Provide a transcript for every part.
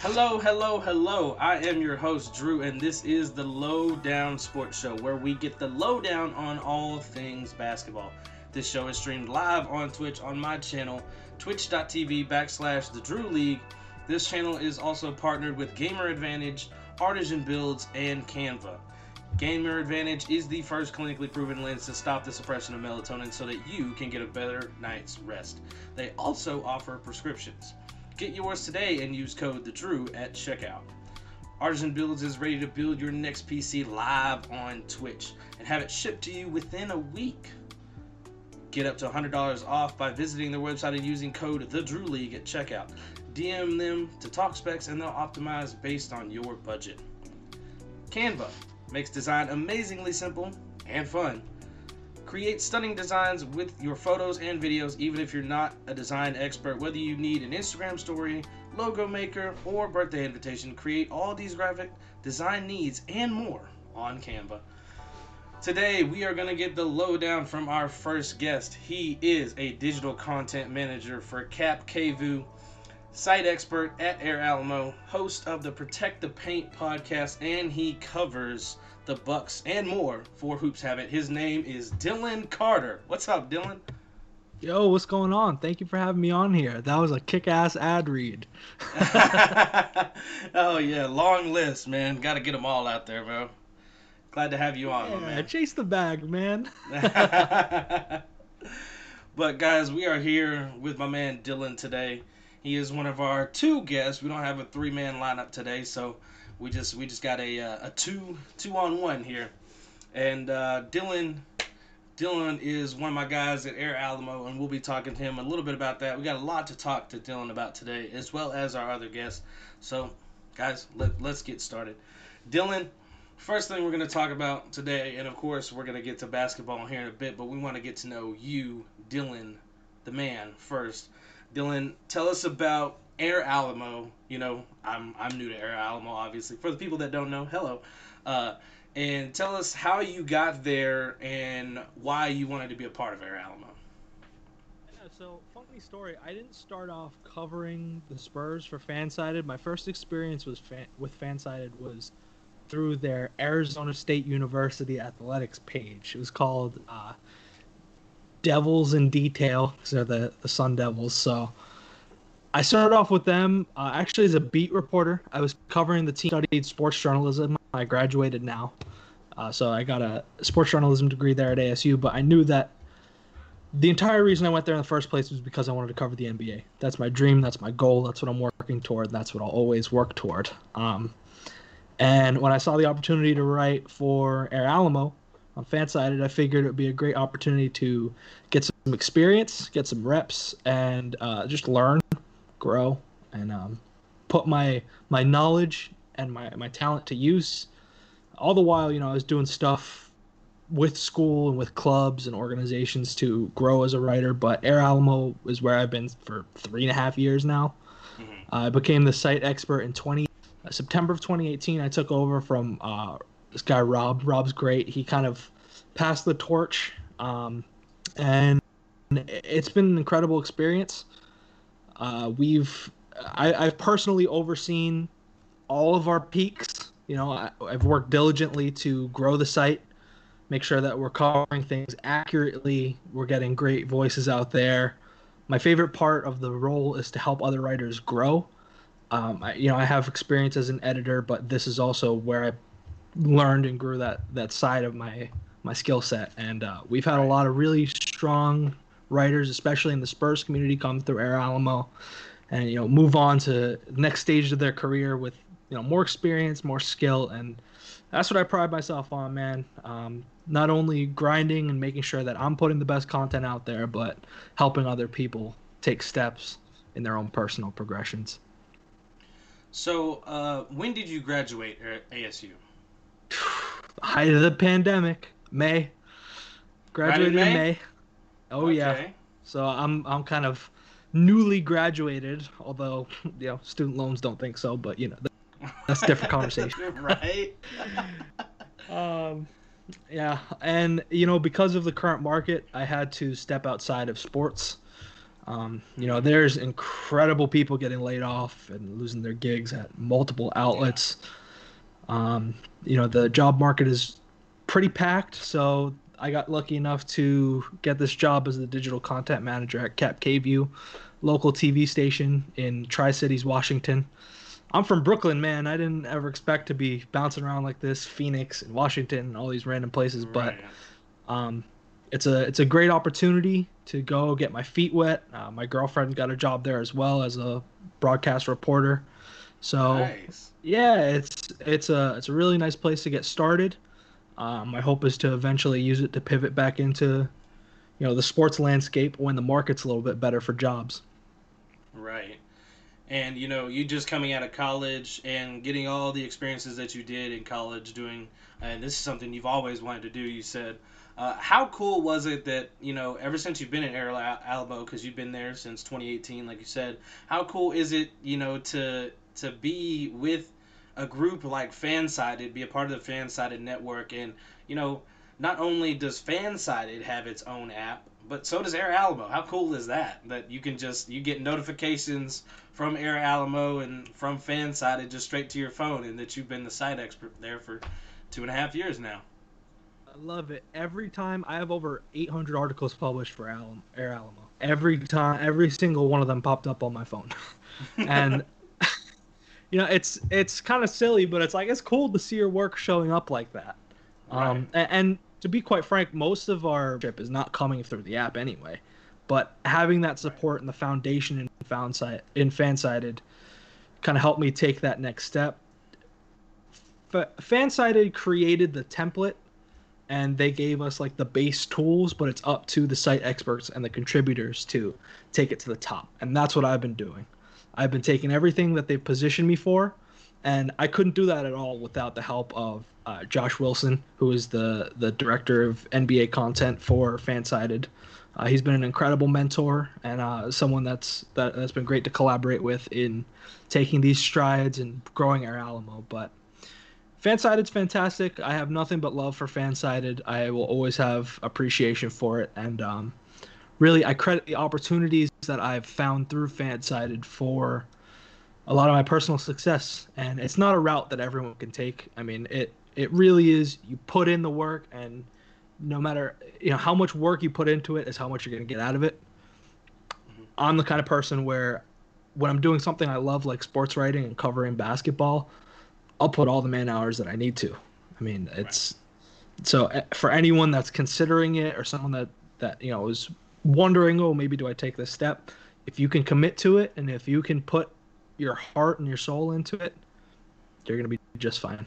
Hello, hello, hello. I am your host, Drew, and this is the Lowdown Sports Show, where we get the lowdown on all things basketball. This show is streamed live on Twitch on my channel, twitch.tv backslash the Drew League. This channel is also partnered with Gamer Advantage, Artisan Builds, and Canva. Gamer Advantage is the first clinically proven lens to stop the suppression of melatonin so that you can get a better night's rest. They also offer prescriptions. Get yours today and use code the Drew at checkout. Artisan Builds is ready to build your next PC live on Twitch and have it shipped to you within a week. Get up to $100 off by visiting their website and using code the Drew League at checkout. DM them to talk specs and they'll optimize based on your budget. Canva makes design amazingly simple and fun. Create stunning designs with your photos and videos, even if you're not a design expert. Whether you need an Instagram story, logo maker, or birthday invitation, create all these graphic design needs and more on Canva. Today, we are going to get the lowdown from our first guest. He is a digital content manager for KAPP KVEW, site expert at Air Alamo, host of the Protect the Paint podcast, and he covers the Bucks and more for Hoops Habit. His name is Dylan Carter. What's up, Dylan? Yo, what's going on? Thank you for having me on here. That was a kick-ass ad read. oh yeah, long list, man. Got to get them all out there, bro. Glad to have you on, yeah, man. Chase the bag, man. but guys, we are here with my man Dylan today. He is one of our two guests. We don't have a three-man lineup today, so we just we just got a uh, a two two on one here, and uh, Dylan. Dylan is one of my guys at Air Alamo, and we'll be talking to him a little bit about that. We got a lot to talk to Dylan about today, as well as our other guests. So, guys, let, let's get started. Dylan, first thing we're going to talk about today, and of course, we're going to get to basketball here in a bit, but we want to get to know you, Dylan, the man, first. Dylan, tell us about Air Alamo. You know, I'm I'm new to Air Alamo, obviously. For the people that don't know, hello. Uh, and tell us how you got there and why you wanted to be a part of Air Alamo. Yeah, so funny story. I didn't start off covering the Spurs for Fansided. My first experience was fan- with Fansided was through their Arizona State University athletics page. It was called uh, Devils in Detail because they're the the Sun Devils. So I started off with them uh, actually as a beat reporter. I was covering the team studied sports journalism. I graduated now, uh, so I got a sports journalism degree there at ASU. But I knew that the entire reason I went there in the first place was because I wanted to cover the NBA. That's my dream. That's my goal. That's what I'm working toward. That's what I'll always work toward. Um, and when I saw the opportunity to write for Air Alamo on Fansided, I figured it would be a great opportunity to get some experience, get some reps, and uh, just learn grow and um, put my my knowledge and my, my talent to use. All the while, you know, I was doing stuff with school and with clubs and organizations to grow as a writer. But Air Alamo is where I've been for three and a half years now. Mm-hmm. Uh, I became the site expert in 20 uh, September of 2018. I took over from uh, this guy Rob. Rob's great. He kind of passed the torch, um, and it's been an incredible experience. Uh, we've I, have personally overseen all of our peaks. You know, I, I've worked diligently to grow the site, make sure that we're covering things accurately. We're getting great voices out there. My favorite part of the role is to help other writers grow. Um, I, you know, I have experience as an editor, but this is also where I learned and grew that that side of my my skill set. And uh, we've had a lot of really strong writers, especially in the Spurs community, come through Air Alamo, and you know move on to the next stage of their career with you know more experience, more skill, and that's what I pride myself on, man. Um, not only grinding and making sure that I'm putting the best content out there, but helping other people take steps in their own personal progressions. So, uh, when did you graduate at ASU? Height of the pandemic, May. Graduated May? in May. Oh okay. yeah. So I'm I'm kind of newly graduated, although you know student loans don't think so, but you know that's a different conversation. right. um, yeah, and you know because of the current market, I had to step outside of sports. Um, you know, there's incredible people getting laid off and losing their gigs at multiple outlets. Um, you know, the job market is pretty packed, so I got lucky enough to get this job as the digital content manager at KAPP KVEW, local TV station in Tri Cities, Washington. I'm from Brooklyn, man. I didn't ever expect to be bouncing around like this, Phoenix and Washington and all these random places, but um, it's a it's a great opportunity to go get my feet wet. Uh, my girlfriend got a job there as well as a broadcast reporter. So Nice. yeah, it's it's a it's a really nice place to get started. Um, my hope is to eventually use it to pivot back into, you know, the sports landscape when the market's a little bit better for jobs. Right. And you know, you just coming out of college and getting all the experiences that you did in college doing, and this is something you've always wanted to do. You said, uh, how cool was it that you know, ever since you've been in Air Al- Alamo, because you've been there since 2018, like you said, how cool is it, you know, to to be with a group like Fansided, be a part of the Fansided network, and you know, not only does Fansided have its own app, but so does Air Alamo. How cool is that? That you can just you get notifications from Air Alamo and from Fansided just straight to your phone, and that you've been the site expert there for two and a half years now. I love it. Every time I have over 800 articles published for Air Alamo. Every time, every single one of them popped up on my phone, and you know it's it's kind of silly, but it's like it's cool to see your work showing up like that. Um, a- and, to be quite frank, most of our trip is not coming through the app anyway. But having that support and the foundation in found site in Fansided kind of helped me take that next step. F- Fansided created the template and they gave us like the base tools, but it's up to the site experts and the contributors to take it to the top. And that's what I've been doing. I've been taking everything that they've positioned me for, and I couldn't do that at all without the help of uh, Josh Wilson, who is the the director of NBA content for Fansided. Uh, he's been an incredible mentor and uh, someone that's that, that's been great to collaborate with in taking these strides and growing our Alamo. But Fansided's fantastic. I have nothing but love for Fansided. I will always have appreciation for it, and um, really, I credit the opportunities that I've found through Fansided for a lot of my personal success. And it's not a route that everyone can take. I mean, it it really is. You put in the work, and no matter you know how much work you put into it is how much you're going to get out of it. I'm the kind of person where when I'm doing something I love, like sports writing and covering basketball, I'll put all the man hours that I need to. I mean, it's so uh, for anyone that's considering it or someone that that you know is wondering, oh, maybe do I take this step? If you can commit to it and if you can put your heart and your soul into it, you're gonna be just fine.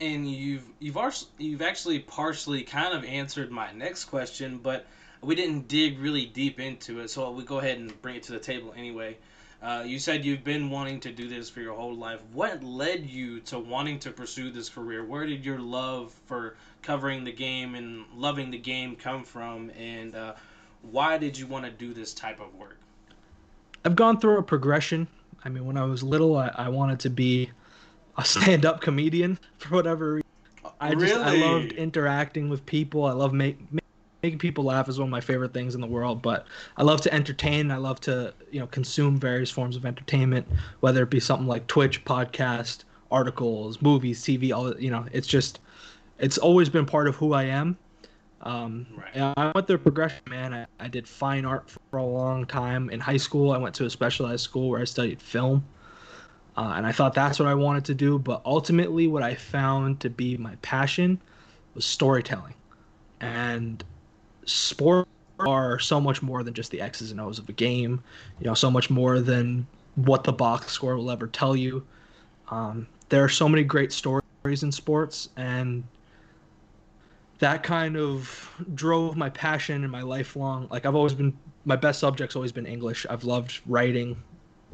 and you've you've ars- you've actually partially kind of answered my next question, but we didn't dig really deep into it, so we go ahead and bring it to the table anyway. Uh, you said you've been wanting to do this for your whole life. What led you to wanting to pursue this career? Where did your love for covering the game and loving the game come from? And uh, why did you want to do this type of work? I've gone through a progression. I mean, when I was little, I, I wanted to be a stand-up comedian for whatever reason. I just I loved interacting with people. I love making making people laugh is one of my favorite things in the world. But I love to entertain. I love to you know consume various forms of entertainment, whether it be something like Twitch, podcast, articles, movies, TV. All you know, it's just it's always been part of who I am. Um, Right. I went through progression, man. I, I did fine art for a long time. In high school, I went to a specialized school where I studied film. Uh, and I thought that's what I wanted to do. But ultimately, what I found to be my passion was storytelling. And sports are so much more than just the X's and O's of a game, you know, so much more than what the box score will ever tell you. Um, there are so many great stories in sports, and that kind of drove my passion and my lifelong. Like I've always been, my best subject's always been English. I've loved writing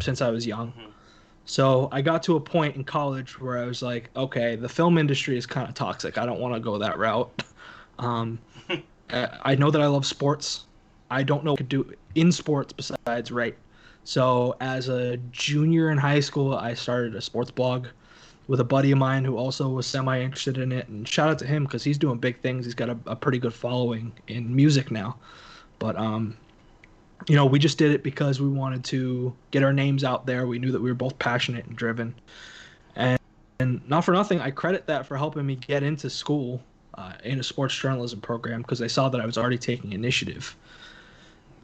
since I was young. Mhm. So I got to a point in college where I was like, okay, the film industry is kind of toxic. I don't want to go that route. Um, I I know that I love sports. I don't know what to do in sports besides write. So as a junior in high school, I started a sports blog with a buddy of mine who also was semi interested in it. And shout out to him because he's doing big things. He's got a, a pretty good following in music now. But um, you know, we just did it because we wanted to get our names out there. We knew that we were both passionate and driven. And, and not for nothing, I credit that for helping me get into school uh, in a sports journalism program because they saw that I was already taking initiative.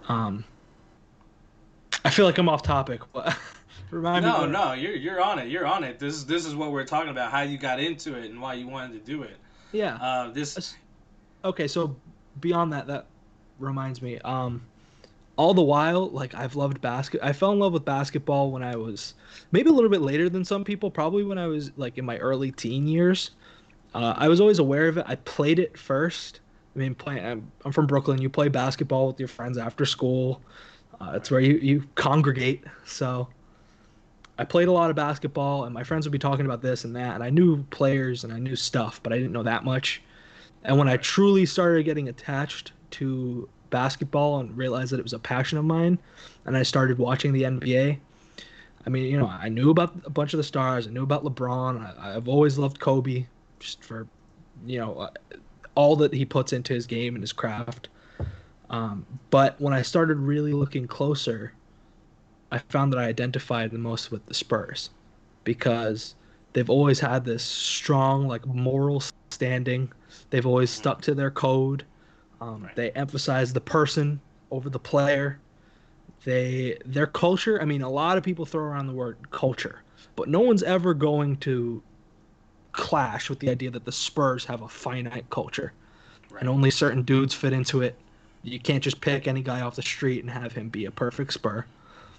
Um, I feel like I'm off topic, but remind no, me. No, no, you're you're on it. You're on it. This is this is what we're talking about. How you got into it and why you wanted to do it. Yeah. Uh, this. Okay, so beyond that, that reminds me. Um, all the while, like I've loved basket. I fell in love with basketball when I was maybe a little bit later than some people. Probably when I was like in my early teen years. Uh, I was always aware of it. I played it first. I mean, play, I'm, I'm from Brooklyn. You play basketball with your friends after school. Uh, it's where you, you congregate. So I played a lot of basketball, and my friends would be talking about this and that. And I knew players and I knew stuff, but I didn't know that much. And when I truly started getting attached to basketball and realized that it was a passion of mine, and I started watching the NBA, I mean, you know, I knew about a bunch of the stars. I knew about LeBron. I, have always loved Kobe, just for, you know, uh, all that he puts into his game and his craft. Um, but when I started really looking closer, I found that I identified the most with the Spurs because they've always had this strong, like, moral standing. They've always mm-hmm. stuck to their code. Um, right. They emphasize the person over the player. They their culture. I mean, a lot of people throw around the word culture, but no one's ever going to clash with the idea that the Spurs have a finite culture, right. and only certain dudes fit into it. You can't just pick any guy off the street and have him be a perfect Spur.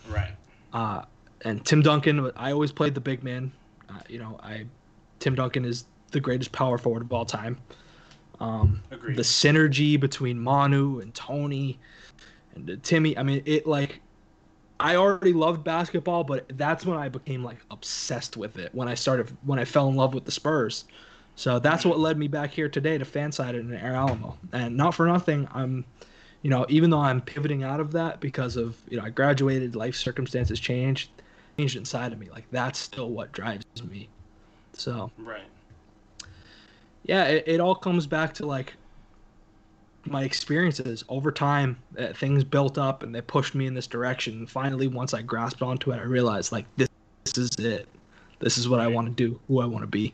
Right. Uh, and Tim Duncan, I always played the big man. Uh, you know, I Tim Duncan is the greatest power forward of all time. Um, Agreed. The synergy between Manu and Tony and Timmy. I mean, it like I already loved basketball, but that's when I became like obsessed with it. When I started, when I fell in love with the Spurs. So that's what led me back here today to Fanside in Air Alamo. And not for nothing, I'm, you know, even though I'm pivoting out of that because of, you know, I graduated, life circumstances changed, changed inside of me. Like that's still what drives me. So. Right. Yeah, it, it all comes back to like my experiences. Over time uh, things built up and they pushed me in this direction. And finally once i grasped onto it i realized like this, this is it. This is what i want to do who i want to be.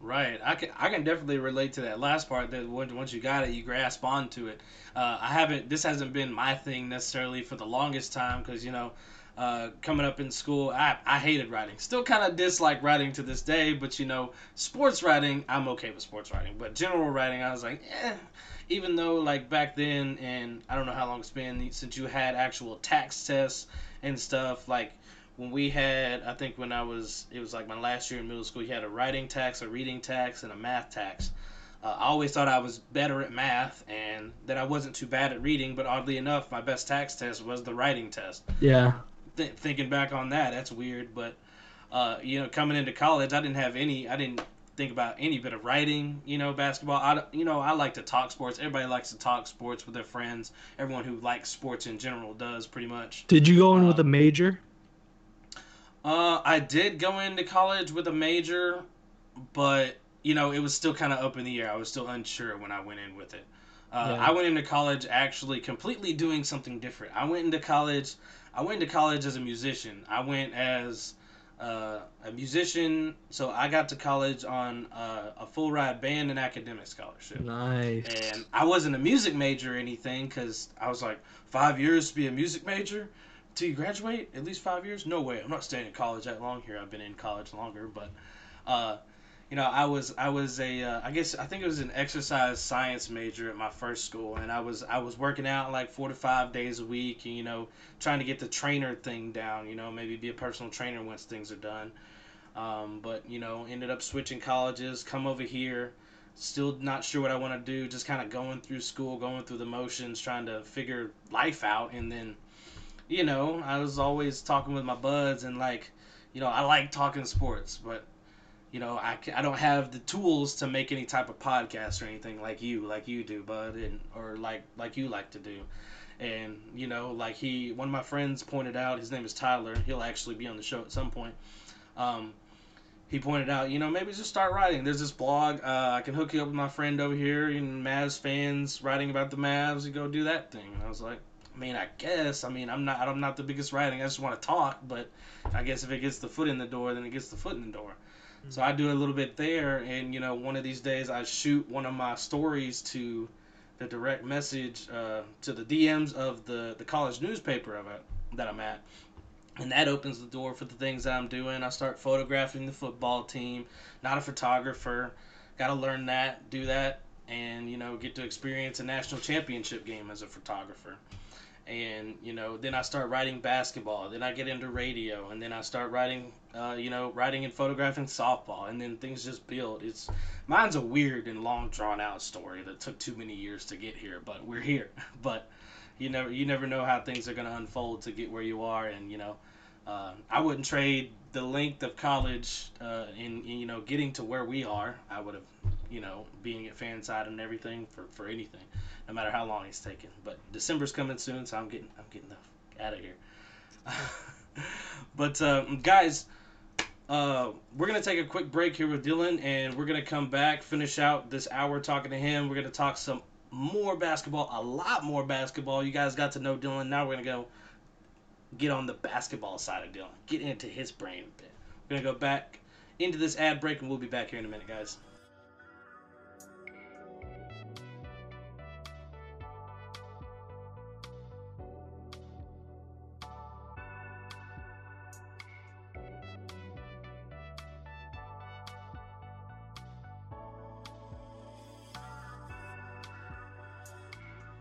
Right. I can i can definitely relate to that last part that once you got it you grasp onto it. Uh, i haven't this hasn't been my thing necessarily for the longest time because you know uh, coming up in school, I, I hated writing. Still kind of dislike writing to this day, but you know, sports writing, I'm okay with sports writing. But general writing, I was like, eh, even though like back then and I don't know how long it's been since you had actual TAKS tests and stuff like when we had I think when I was it was like my last year in middle school you had a writing TAKS, a reading TAKS and a math TAKS. Uh, I always thought I was better at math and that I wasn't too bad at reading, but oddly enough, my best TAKS test was the writing test. Yeah. Th- thinking back on that, that's weird, but uh, you know, coming into college, I didn't have any. I didn't think about any bit of writing, you know, basketball. I, you know, I like to talk sports. Everybody likes to talk sports with their friends. Everyone who likes sports in general does pretty much. Did you go in um, with a um, major? Uh, I did go into college with a major, but you know, it was still kind of up in the air. I was still unsure when I went in with it. Uh, yeah. I went into college actually completely doing something different. I went into college. I went to college as a musician. I went as uh, a musician. So I got to college on uh, a full ride band and academic scholarship. Nice. And I wasn't a music major or anything because I was like, five years to be a music major till you graduate? At least five years? No way. I'm not staying in college that long here. I've been in college longer, but. Uh, you know, I was I was a uh, I guess I think it was an exercise science major at my first school, and I was I was working out like four to five days a week, and you know, trying to get the trainer thing down. You know, maybe be a personal trainer once things are done. Um, but you know, ended up switching colleges, come over here, still not sure what I want to do, just kind of going through school, going through the motions, trying to figure life out, and then, you know, I was always talking with my buds and like, you know, I like talking sports, but you know, I, I don't have the tools to make any type of podcast or anything like you, like you do, bud, and or like like you like to do. And you know, like he, one of my friends pointed out, his name is Tyler. He'll actually be on the show at some point. Um, he pointed out, you know, maybe just start writing. There's this blog. Uh, I can hook you up with my friend over here, and Mavs fans writing about the Mavs. You go do that thing. And I was like, I mean, I guess. I mean, I'm not. I'm not the biggest writing. I just want to talk. But I guess if it gets the foot in the door, then it gets the foot in the door. So I do a little bit there, and you know, one of these days I shoot one of my stories to the direct message uh, to the DMs of the the college newspaper of it that I'm at, and that opens the door for the things that I'm doing. I start photographing the football team. Not a photographer. Got to learn that, do that, and you know, get to experience a national championship game as a photographer and you know then i start writing basketball then i get into radio and then i start writing uh, you know writing and photographing softball and then things just build. It's mine's a weird and long drawn out story that took too many years to get here but we're here. But you never you never know how things are going to unfold to get where you are and you know uh, i wouldn't trade the length of college uh, in, in you know getting to where we are. I would have you know being at fanside and everything for for anything no matter how long it's taken. But December's coming soon, so I'm getting I'm getting the, out of here. but uh, guys, uh, we're gonna take a quick break here with Dylan, and we're gonna come back, finish out this hour talking to him. We're gonna talk some more basketball, a lot more basketball. You guys got to know Dylan. Now we're gonna go get on the basketball side of Dylan, get into his brain a bit. We're gonna go back into this ad break, and we'll be back here in a minute, guys.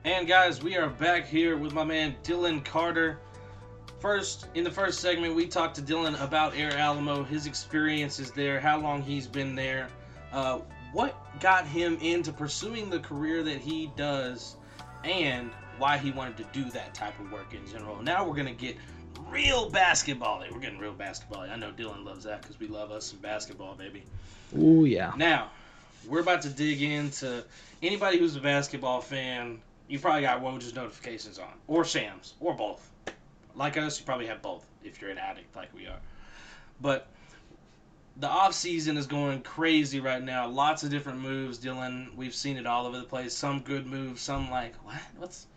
And guys, we are back here with my man Dylan Carter. First, in the first segment, we talked to Dylan about Air Alamo, his experiences there, how long he's been there, uh, what got him into pursuing the career that he does, and why he wanted to do that type of work in general. Now we're gonna get real basketball. We're getting real basketball. I know Dylan loves that because we love us some basketball, baby. Oh yeah. Now we're about to dig into anybody who's a basketball fan you probably got Woj's notifications on, or Shams', or both. Like us, you probably have both if you're an addict like we are. But the off season is going crazy right now. Lots of different moves, Dylan. We've seen it all over the place. Some good moves, some like what? What's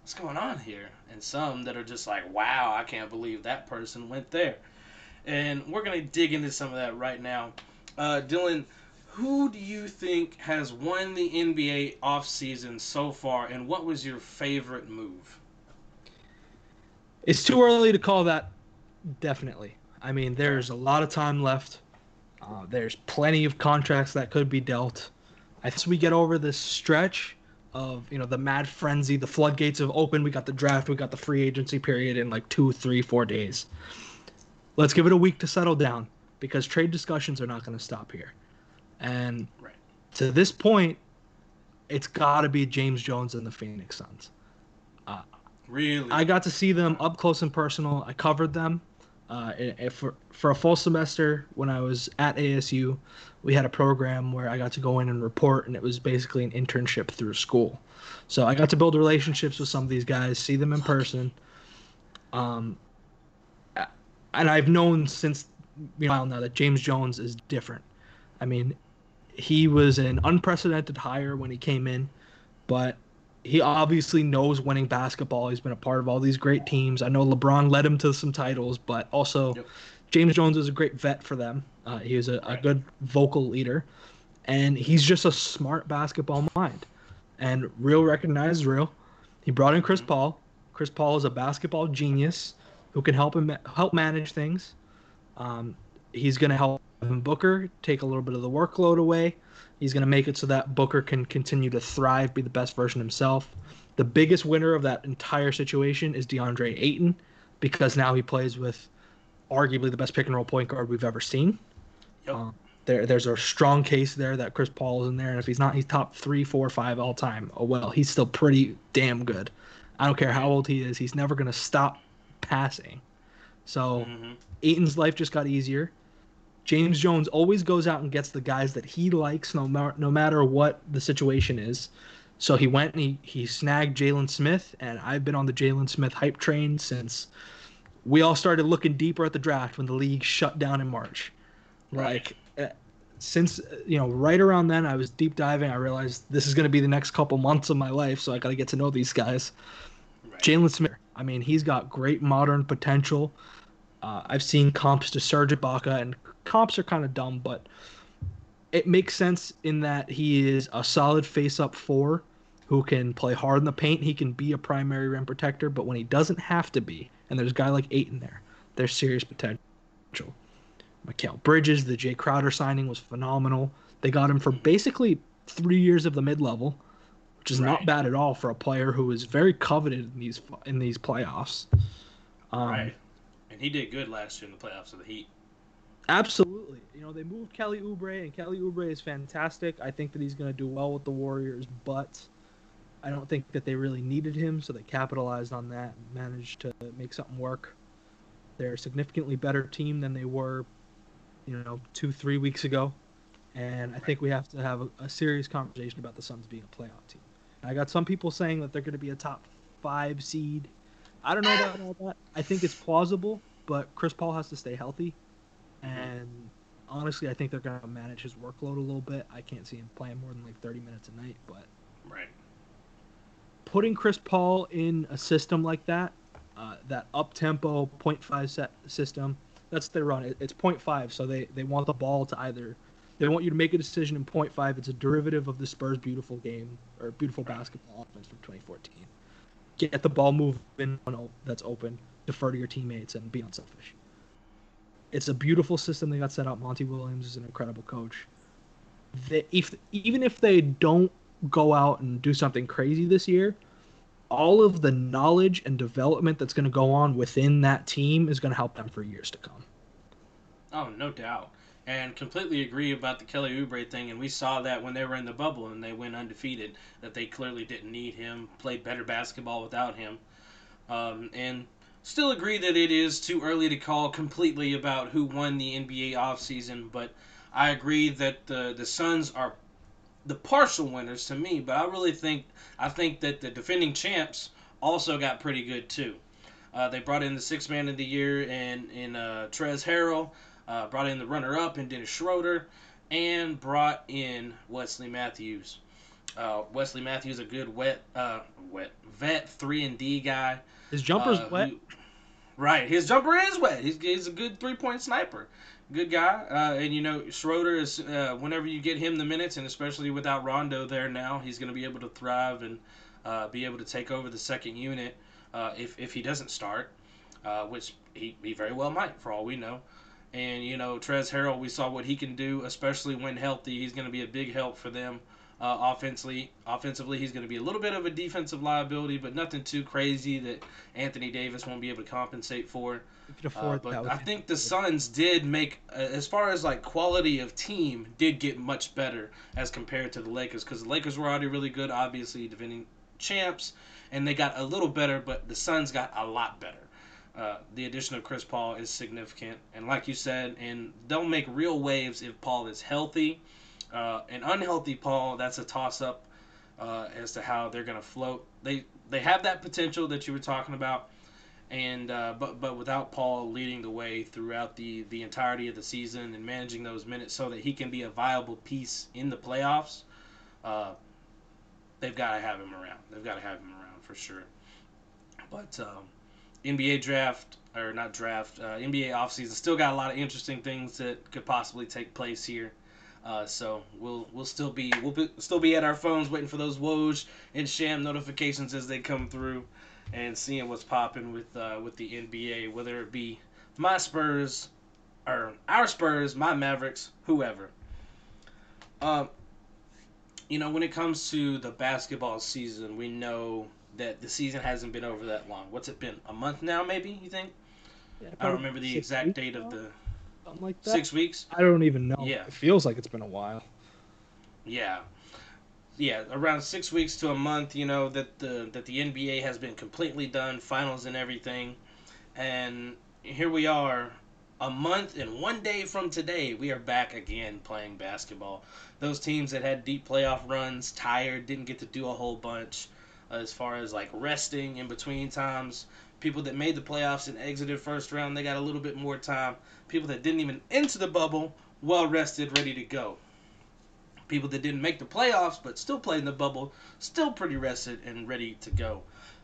what's going on here? And some that are just like, wow, I can't believe that person went there. And we're gonna dig into some of that right now. Uh, Dylan, who do you think has won the NBA offseason so far, and what was your favorite move? It's too early to call that, definitely. I mean, there's a lot of time left. Uh, there's plenty of contracts that could be dealt. As we get over this stretch of, you know, the mad frenzy, the floodgates have opened. We got the draft, we got the free agency period in like two, three, four days. Let's give it a week to settle down because trade discussions are not going to stop here. And right. to this point, it's got to be James Jones and the Phoenix Suns. Uh, really? I got to see them up close and personal. I covered them. Uh, for for a full semester when I was at ASU, we had a program where I got to go in and report, and it was basically an internship through school. So I got to build relationships with some of these guys, see them in person. Um, and I've known since you know now that James Jones is different. I mean, he was an unprecedented hire when he came in, but he obviously knows winning basketball. He's been a part of all these great teams. I know LeBron led him to some titles, but also yep. James Jones is a great vet for them. Uh, he is a, right. a good vocal leader, and he's just a smart basketball mind. And real recognized real. He brought in Chris mm-hmm. Paul. Chris Paul is a basketball genius who can help him help manage things. Um, he's going to help Booker take a little bit of the workload away. He's going to make it so that Booker can continue to thrive, be the best version himself. The biggest winner of that entire situation is DeAndre Ayton because now he plays with arguably the best pick and roll point guard we've ever seen. Yep. Uh, there, there's a strong case there that Chris Paul is in there, and if he's not, he's top three, four, five all time. Oh well, he's still pretty damn good. I don't care how old he is; he's never going to stop passing. So, mm-hmm. Ayton's life just got easier. James Jones always goes out and gets the guys that he likes, no, matter no matter what the situation is. So he went and he, he snagged Jalen Smith, and I've been on the Jalen Smith hype train since we all started looking deeper at the draft when the league shut down in March. Like, uh, since, you know, right around then, I was deep diving. I realized this is going to be the next couple months of my life, so I got to get to know these guys. Right. Jalen Smith. I mean, he's got great modern potential. Uh, I've seen comps to Serge Ibaka, and comps are kind of dumb, but it makes sense in that he is a solid face-up four who can play hard in the paint. He can be a primary rim protector, but when he doesn't have to be, and there's a guy like Ayton there, there's serious potential. Mikal Bridges, the Jae Crowder signing was phenomenal. They got him for basically three years of the mid-level, which is right. not bad at all for a player who is very coveted in these in these playoffs. Um, right, and he did good last year in the playoffs of the Heat. Absolutely, you know they moved Kelly Oubre, and Kelly Oubre is fantastic. I think that he's going to do well with the Warriors, but I don't think that they really needed him, so they capitalized on that and managed to make something work. They're a significantly better team than they were, you know, two three weeks ago, and I think we have to have a, a serious conversation about the Suns being a playoff team. I got some people saying that they're going to be a top five seed. I don't know about all that. I think it's plausible, but Chris Paul has to stay healthy, and honestly, I think they're going to manage his workload a little bit. I can't see him playing more than like 30 minutes a night, but right. Putting Chris Paul in a system like that, uh, that up tempo 0.5 set system, that's their run. It's 0.5, so they they want the ball to either they want you to make a decision in 0.5. It's a derivative of the Spurs' beautiful game or beautiful basketball offense from 2014. Get the ball moving that's open, defer to your teammates, and be unselfish. It's a beautiful system they got set up. Monty Williams is an incredible coach. They, if even if they don't go out and do something crazy this year, all of the knowledge and development that's going to go on within that team is going to help them for years to come. Oh, no doubt and completely agree about the Kelly Oubre thing. And we saw that when they were in the bubble and they went undefeated, that they clearly didn't need him, played better basketball without him. Um, and still agree that it is too early to call completely about who won the NBA offseason, but I agree that the, the Suns are the partial winners to me, but I really think I think that the defending champs also got pretty good too. Uh, they brought in the sixth man of the year in in uh, Trez Harrell. Uh, brought in the runner up in Dennis Schroeder, and brought in Wesley Matthews. Uh, Wesley Matthews, a good wet, uh, wet vet, three and D guy. His jumper's uh, wet. Right, his jumper is wet. He's, he's a good three point sniper. Good guy, uh, and you know Schroeder is. Uh, whenever you get him the minutes, and especially without Rondo there now, he's going to be able to thrive and be able to take over the second unit if if he doesn't start, which he, he very well might, for all we know. And you know, Trez Harrell, we saw what he can do, especially when healthy. He's going to be a big help for them uh, offensively. Offensively, he's going to be a little bit of a defensive liability, but nothing too crazy that Anthony Davis won't be able to compensate for. Uh, but I think the Suns did make, uh, as far as like quality of team, did get much better as compared to the Lakers because the Lakers were already really good, obviously defending champs, and they got a little better, but the Suns got a lot better. Uh, the addition of Chris Paul is significant, and like you said, and they'll make real waves if Paul is healthy. Uh, an unhealthy Paul, that's a toss-up uh, as to how they're going to float. They they have that potential that you were talking about, and uh, but but without Paul leading the way throughout the the entirety of the season and managing those minutes so that he can be a viable piece in the playoffs, uh, they've got to have him around. They've got to have him around for sure. But um, NBA draft or not draft, uh, NBA offseason still got a lot of interesting things that could possibly take place here. Uh, so we'll we'll still be we'll be, still be at our phones waiting for those Woj and Shams notifications as they come through, and seeing what's popping with uh, with the NBA, whether it be my Spurs or our Spurs, my Mavericks, whoever. Um, you know, when it comes to the basketball season, we know that the season hasn't been over that long. What's it been? A month now, maybe you think? Yeah, I don't remember the exact date of the. Something like that. Six weeks. I don't even know. Yeah, it feels like it's been a while. Yeah, yeah, around six weeks to a month. You know that the that the NBA has been completely done, finals and everything, and here we are, a month and one day from today, we are back again playing basketball. Those teams that had deep playoff runs, tired, didn't get to do a whole bunch uh, as far as like resting in between times. People that made the playoffs and exited first round, they got a little bit more time. People that didn't even enter the bubble, well rested, ready to go. People that didn't make the playoffs but still played in the bubble, still pretty rested and ready to go.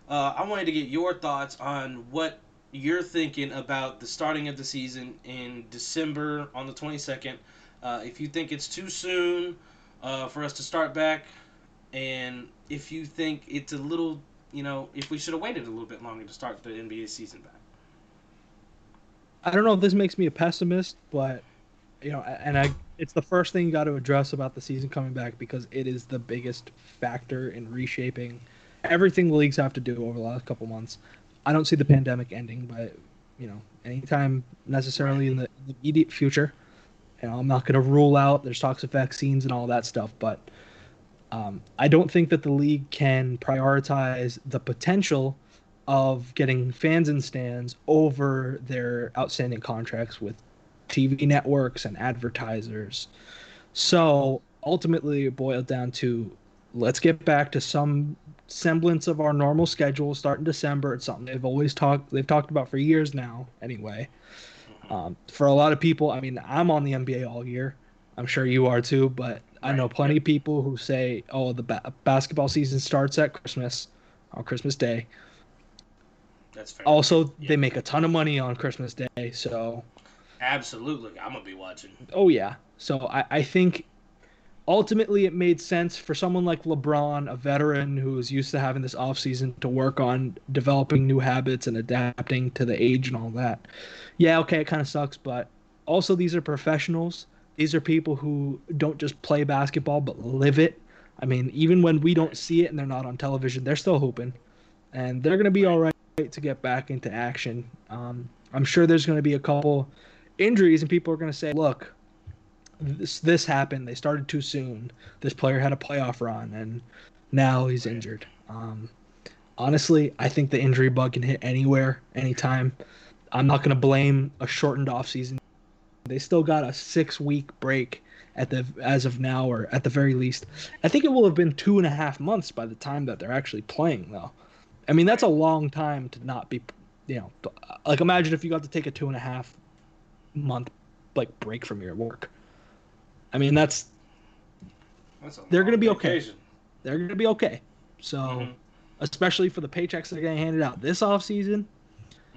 uh, I wanted to get your thoughts on what you're thinking about the starting of the season in December on the 22nd. Uh, if you think it's too soon uh, for us to start back, and if you think it's a little, you know, if we should have waited a little bit longer to start the NBA season back. I don't know if this makes me a pessimist, but you know, and I it's the first thing you got to address about the season coming back because it is the biggest factor in reshaping everything the leagues have to do over the last couple months. I don't see the pandemic ending, but you know, anytime necessarily in the immediate future. You know, I'm not going to rule out there's talks of vaccines and all that stuff, but um, I don't think that the league can prioritize the potential of getting fans and stands over their outstanding contracts with TV networks and advertisers. So ultimately, it boiled down to let's get back to some semblance of our normal schedule starting December. It's something they've always talked they've talked about for years now. Anyway, um, for a lot of people, I mean, I'm on the NBA all year. I'm sure you are too, but I know plenty of people who say, "Oh, the ba- basketball season starts at Christmas, on Christmas Day." That's fair. Also, yeah. they make a ton of money on Christmas Day, so absolutely, I'm gonna be watching. Oh yeah, so I, I think ultimately it made sense for someone like LeBron, a veteran who is used to having this offseason to work on developing new habits and adapting to the age and all that. Yeah, okay, it kind of sucks, but also these are professionals. These are people who don't just play basketball but live it. I mean, even when we don't see it and they're not on television, they're still hooping. And they're going to be all right to get back into action. Um, I'm sure there's going to be a couple injuries, and people are going to say, look, this this happened. They started too soon. This player had a playoff run, and now he's injured. Um, honestly, I think the injury bug can hit anywhere, anytime. I'm not going to blame a shortened off season. They still got a six week break at the as of now, or at the very least, I think it will have been two and a half months by the time that they're actually playing. Though, I mean that's a long time to not be, you know, like imagine if you got to take a two and a half month like break from your work. I mean, that's, that's they're going to be okay. They're going to be okay. So, mm-hmm. especially for the paychecks that are getting handed out this off season,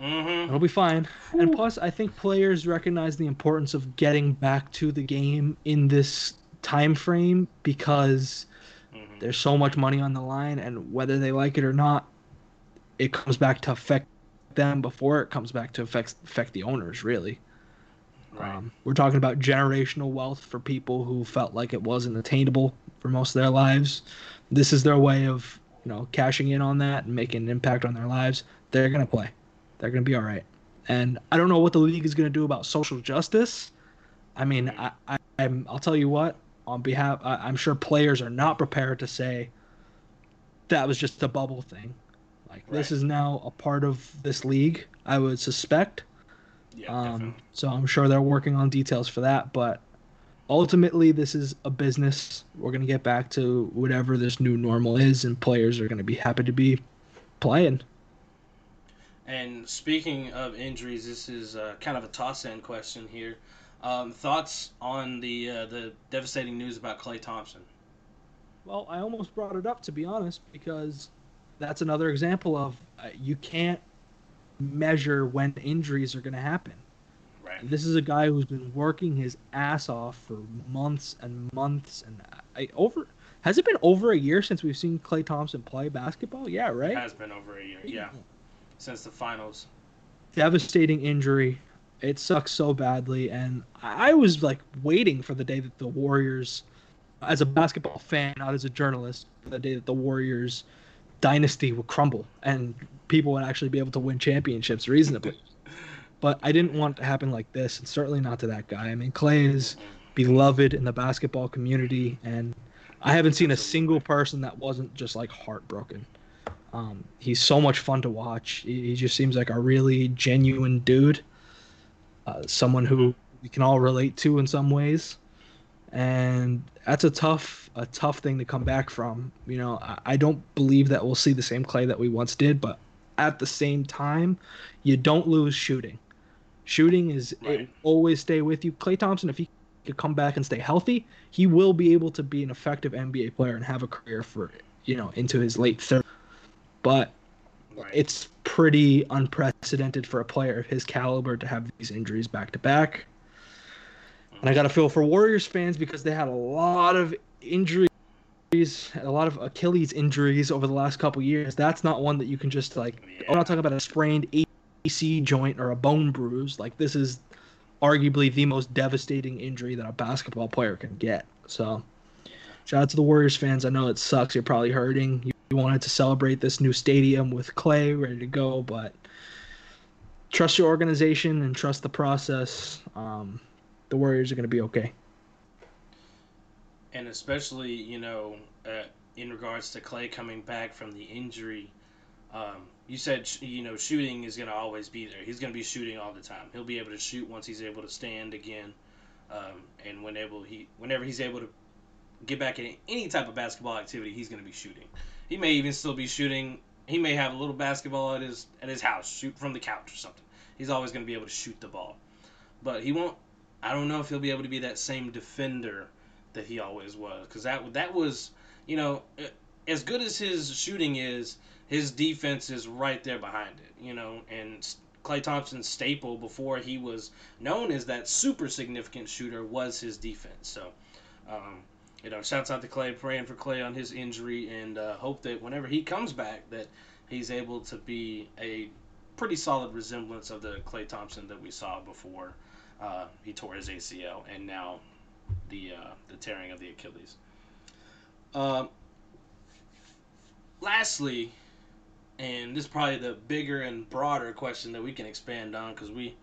mm-hmm. it'll be fine. Whew. And plus, I think players recognize the importance of getting back to the game in this time frame because mm-hmm. there's so much money on the line, and whether they like it or not, it comes back to affect them before it comes back to affect affect the owners, really. Right. Um, we're talking about generational wealth for people who felt like it wasn't attainable for most of their lives. This is their way of, you know, cashing in on that and making an impact on their lives. They're gonna play. They're gonna be all right. And I don't know what the league is gonna do about social justice. I mean, I, I am I'll tell you what. On behalf, I, I'm sure players are not prepared to say that was just a bubble thing. Like right. this is now a part of this league. I would suspect yeah, um, so I'm sure they're working on details for that, but ultimately this is a business. We're gonna get back to whatever this new normal is, and players are gonna be happy to be playing. And speaking of injuries, this is uh, kind of a toss-in question here. Um, thoughts on the uh, the devastating news about Klay Thompson? Well, I almost brought it up to be honest, because that's another example of uh, you can't measure when injuries are going to happen. Right. This is a guy who's been working his ass off for months and months and I, over has it been over a year since we've seen Klay Thompson play basketball? Yeah, right. It has been over a year. Yeah. Since the finals. Devastating injury. It sucks so badly and I was like waiting for the day that the Warriors as a basketball fan, not as a journalist, the day that the Warriors dynasty would crumble and people would actually be able to win championships reasonably. but I didn't want it to happen like this, and certainly not to that guy. I mean, Klay is beloved in the basketball community, and I haven't seen a single person that wasn't just like heartbroken. Um, he's so much fun to watch. He, he, just seems like a really genuine dude, uh, someone who we can all relate to in some ways and that's a tough a tough thing to come back from. You know, I, I don't believe that we'll see the same Klay that we once did, but at the same time, you don't lose shooting. Shooting is right. always stay with you. Klay Thompson, if he could come back and stay healthy, he will be able to be an effective NBA player and have a career for you know into his late 30s. But Right. It's pretty unprecedented for a player of his caliber to have these injuries back to back. And I got a feel for Warriors fans because they had a lot of injuries, a lot of Achilles injuries over the last couple years. That's not one that you can just like. I'm not talking about a sprained AC joint or a bone bruise. Like this is arguably the most devastating injury that a basketball player can get. So, shout out to the Warriors fans. I know it sucks. You're probably hurting. You, you wanted to celebrate this new stadium with Klay ready to go, but trust your organization and trust the process. Um, the Warriors are going to be okay. And especially, you know, uh, in regards to Klay coming back from the injury, um, you said you know shooting is going to always be there. He's going to be shooting all the time. He'll be able to shoot once he's able to stand again, um, and whenever he whenever he's able to get back in any type of basketball activity, he's going to be shooting. He may even still be shooting. He may have a little basketball at his at his house, shoot from the couch or something. He's always going to be able to shoot the ball, but he won't I don't know if he'll be able to be that same defender that he always was because that that was you know as good as his shooting is, his defense is right there behind it. You know, and Klay Thompson's staple before he was known as that super significant shooter was his defense. So. Um, you know, shouts out to Klay, praying for Klay on his injury, and uh, hope that whenever he comes back, that he's able to be a pretty solid resemblance of the Klay Thompson that we saw before uh, he tore his ACL, and now the uh, the tearing of the Achilles. Uh, lastly, and this is probably the bigger and broader question that we can expand on because we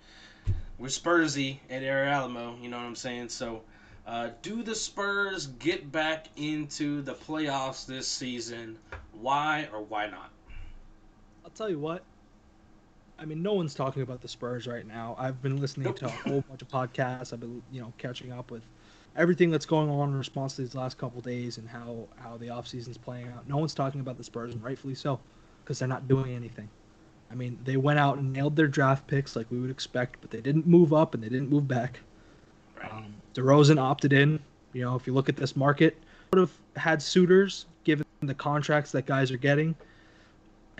we're Spursy at Air Alamo, you know what I'm saying? So, uh, do the Spurs get back into the playoffs this season? Why or why not? I'll tell you what. I mean, no one's talking about the Spurs right now. I've been listening to a whole bunch of podcasts. I've been, you know, catching up with everything that's going on in response to these last couple days and how how the offseason's playing out. No one's talking about the Spurs, and rightfully so, because they're not doing anything. I mean, they went out and nailed their draft picks like we would expect, but they didn't move up and they didn't move back. Um, DeRozan opted in. You know, if you look at this market, would have had suitors given the contracts that guys are getting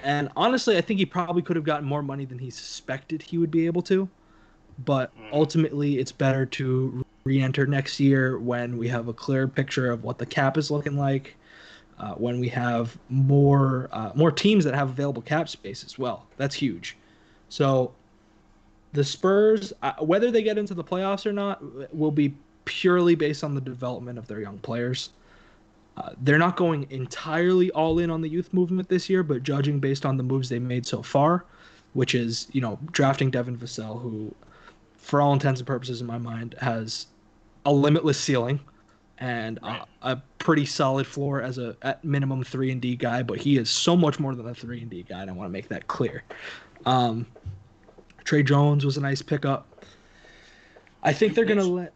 and honestly, I think he probably could have gotten more money than he suspected he would be able to. But mm. ultimately, it's better to re enter next year when we have a clear picture of what the cap is looking like, uh, when we have more uh, more teams that have available cap space as well. That's huge. So the Spurs, uh, whether they get into the playoffs or not, will be purely based on the development of their young players. Uh, they're not going entirely all in on the youth movement this year, but judging based on the moves they made so far, which is you know drafting Devin Vassell, who, for all intents and purposes in my mind, has a limitless ceiling and right. a, a, pretty solid floor as a at minimum three and D guy, but he is so much more than a three and D guy, and I want to make that clear. Um, Tre Jones was a nice pickup. I think they're gonna let.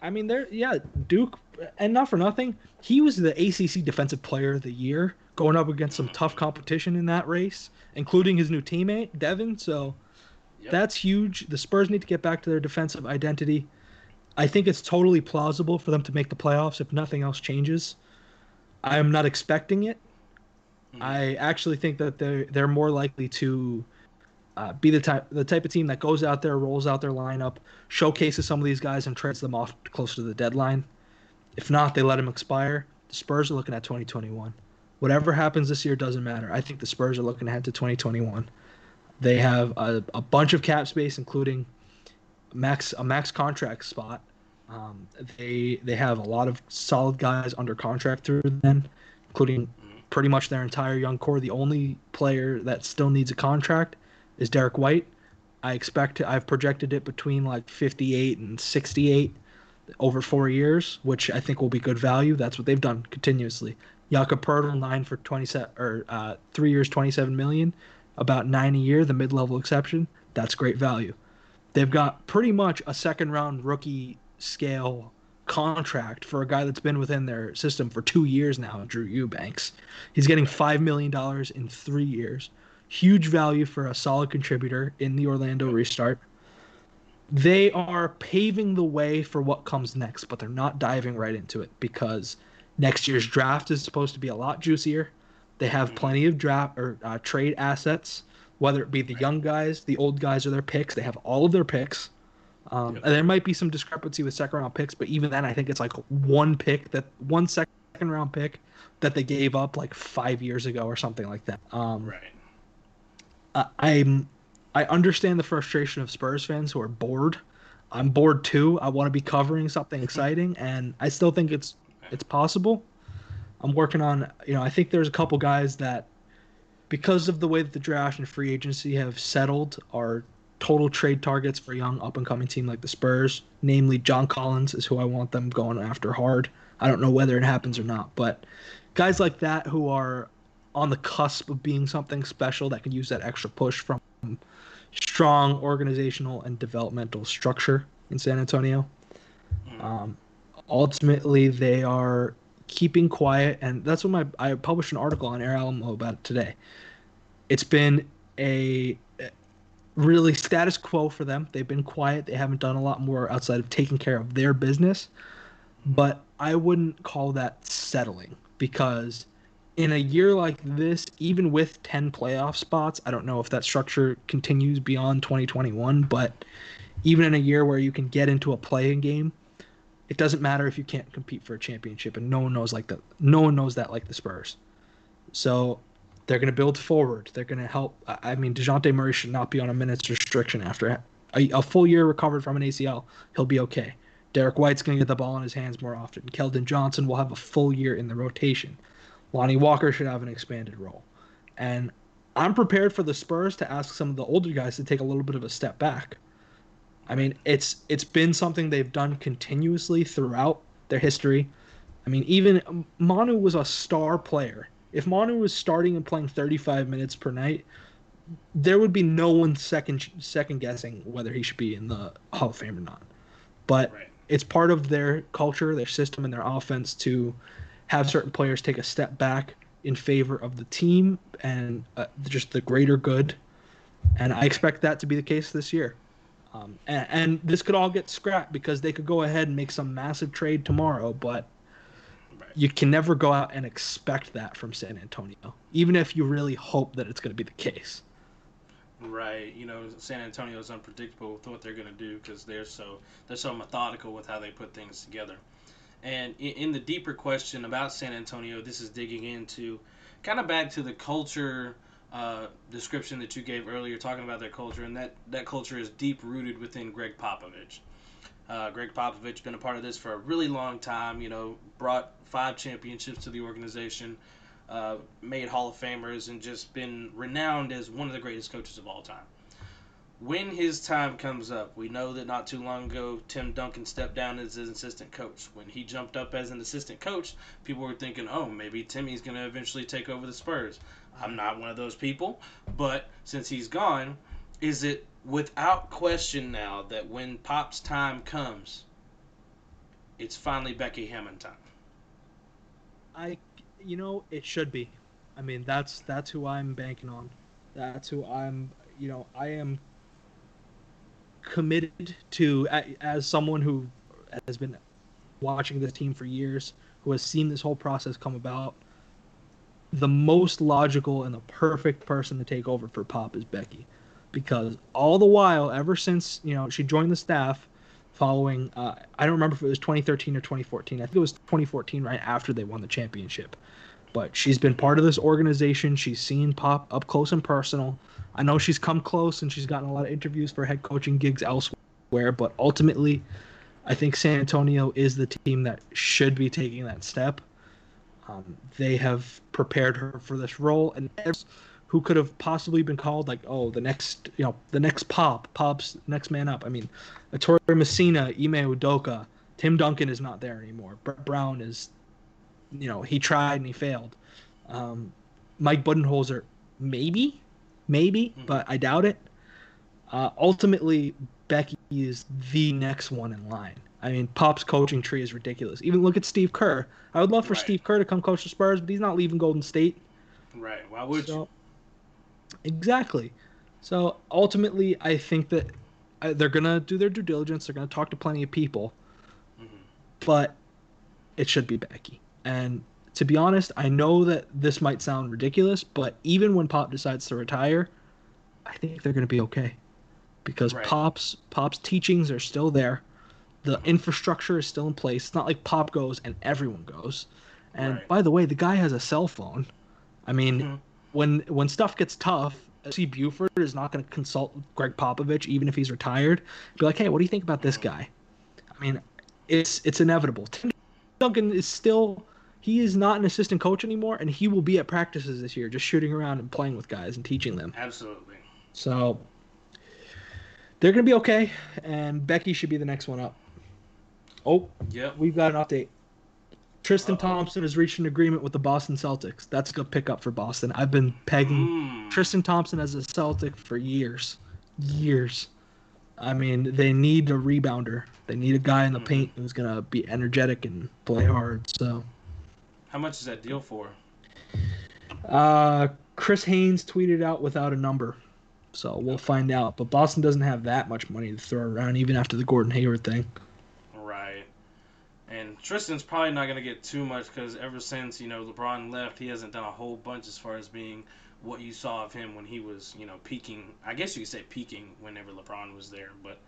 I mean, they're yeah. Duke and not for nothing, he was the ACC Defensive Player of the Year, going up against some tough competition in that race, including his new teammate Devin. So yep. that's huge. The Spurs need to get back to their defensive identity. I think it's totally plausible for them to make the playoffs if nothing else changes. I am not expecting it. Mm-hmm. I actually think that they're they're more likely to uh, be the type the type of team that goes out there, rolls out their lineup, showcases some of these guys, and trades them off close to the deadline. If not, they let them expire. The Spurs are looking at 2021. Whatever happens this year doesn't matter. I think the Spurs are looking ahead to 2021. They have a, a bunch of cap space, including max a max contract spot. Um, they they have a lot of solid guys under contract through then, including pretty much their entire young core. The only player that still needs a contract is Derrick White. I expect I've projected it between like 58 and 68 over four years, which I think will be good value. That's what they've done continuously. Jakob Poeltl nine for twenty seven or uh, three years, twenty seven million, about nine a year. The mid level exception. That's great value. They've got pretty much a second round rookie scale contract for a guy that's been within their system for two years now, Drew Eubanks. He's getting five million dollars in three years. Huge value for a solid contributor in the Orlando restart they are paving the way for what comes next, but they're not diving right into it because next year's draft is supposed to be a lot juicier. They have mm-hmm. plenty of draft or uh, trade assets, whether it be the young guys, the old guys, or their picks. They have all of their picks. Um, yep. there might be some discrepancy with second round picks, but even then, I think it's like one pick that one second round pick that they gave up like five years ago or something like that. Um, right. I'm I understand the frustration of Spurs fans who are bored. I'm bored too. I want to be covering something exciting, and I still think it's it's possible. I'm working on, you know, I think there's a couple guys that, because of the way that the draft and free agency have settled, are total trade targets for a young up and coming team like the Spurs. Namely, John Collins is who I want them going after hard. I don't know whether it happens or not, but guys like that who are on the cusp of being something special that can use that extra push from strong organizational and developmental structure in San Antonio. Hmm. Um, ultimately, they are keeping quiet, and that's what my I published an article on Air Alamo about it today. It's been a really status quo for them. They've been quiet. They haven't done a lot more outside of taking care of their business. But I wouldn't call that settling because in a year like this, even with 10 playoff spots, I don't know if that structure continues beyond 2021, but even in a year where you can get into a playing game, it doesn't matter if you can't compete for a championship and no one knows like that no one knows that like the Spurs. So they're going to build forward. They're going to help. I mean, Dejounte Murray should not be on a minutes restriction after a, a full year recovered from an ACL. He'll be okay. Derrick White's going to get the ball in his hands more often. Keldon Johnson will have a full year in the rotation. Lonnie Walker should have an expanded role. And I'm prepared for the Spurs to ask some of the older guys to take a little bit of a step back. I mean, it's it's been something they've done continuously throughout their history. I mean, even Manu was a star player. If Manu was starting and playing 35 minutes per night, there would be no one second second guessing whether he should be in the Hall of Fame or not. But right. it's part of their culture, their system, and their offense to have certain players take a step back in favor of the team and uh, just the greater good. And I expect that to be the case this year. Um, and, and, this could all get scrapped because they could go ahead and make some massive trade tomorrow, but you can never go out and expect that from San Antonio, even if you really hope that it's going to be the case. Right, you know, San Antonio is unpredictable with what they're going to do because they're so they're so methodical with how they put things together. And in the deeper question about San Antonio, this is digging into kind of back to the culture uh, description that you gave earlier, talking about their culture, and that, that culture is deep rooted within Gregg Popovich. Uh, Gregg Popovich been a part of this for a really long time. You know, brought five championships to the organization, uh, made Hall of Famers, and just been renowned as one of the greatest coaches of all time when his time comes up, we know that not too long ago, Tim Duncan stepped down as his assistant coach. When he jumped up as an assistant coach, people were thinking, oh, maybe Timmy's going to eventually take over the Spurs. I'm not one of those people, but since he's gone, is it without question now that when Pop's time comes, it's finally Becky Hammon time? I, you know, it should be. I mean, that's that's who I'm banking on. That's who I'm. You know, I am committed to as someone who has been watching this team for years, who has seen this whole process come about. The most logical and the perfect person to take over for Pop is Becky, because all the while, ever since you know she joined the staff, following uh, I don't remember if it was 2013 or 2014. I think it was 2014, right after they won the championship. But she's been part of this organization. She's seen Pop up close and personal. I know she's come close and she's gotten a lot of interviews for head coaching gigs elsewhere, but ultimately, I think San Antonio is the team that should be taking that step. Um, they have prepared her for this role, and who could have possibly been called like, oh, the next, you know, the next pop, pop's next man up. I mean, Ettore Messina, Ime Udoka, Tim Duncan is not there anymore. Brett Brown is, you know, he tried and he failed. Um, Mike Budenholzer, maybe, maybe, mm-hmm. but I doubt it. Uh, ultimately, Becky is the next one in line. I mean, Pop's coaching tree is ridiculous. Even look at Steve Kerr. I would love for right. Steve Kerr to come coach the Spurs, but he's not leaving Golden State. Right. Why would so, you? Exactly. So ultimately, I think that uh, they're gonna do their due diligence. They're gonna talk to plenty of people, mm-hmm. but it should be Becky. And to be honest, I know that this might sound ridiculous, but even when Pop decides to retire, I think they're going to be okay because Right. Pop's Pop's teachings are still there. The infrastructure is still in place. It's not like Pop goes and everyone goes. And Right. by the way, the guy has a cell phone. I mean, Mhm. when when stuff gets tough, see Buford is not going to consult Gregg Popovich even if he's retired. Be like, "Hey, what do you think about this guy?" I mean, it's it's inevitable. Tim Duncan is still he is not an assistant coach anymore, and he will be at practices this year, just shooting around and playing with guys and teaching them. Absolutely. So they're gonna be okay, and Becky should be the next one up. Oh, Yep. we've got an update. Tristan Uh-oh. Thompson has reached an agreement with the Boston Celtics. That's a good pickup for Boston. I've been pegging Mm. Tristan Thompson as a Celtic for years, years. I mean, they need a rebounder. They need a guy in the Mhm. paint who's gonna be energetic and play hard. So, How much is that deal for? uh, Chris Haynes tweeted out without a number, so we'll find out. But Boston doesn't have that much money to throw around, even after the Gordon Hayward thing. Right. And Tristan's probably not going to get too much because ever since, you know, LeBron left, he hasn't done a whole bunch as far as being what you saw of him when he was, you know, peaking. I guess you could say peaking whenever LeBron was there. But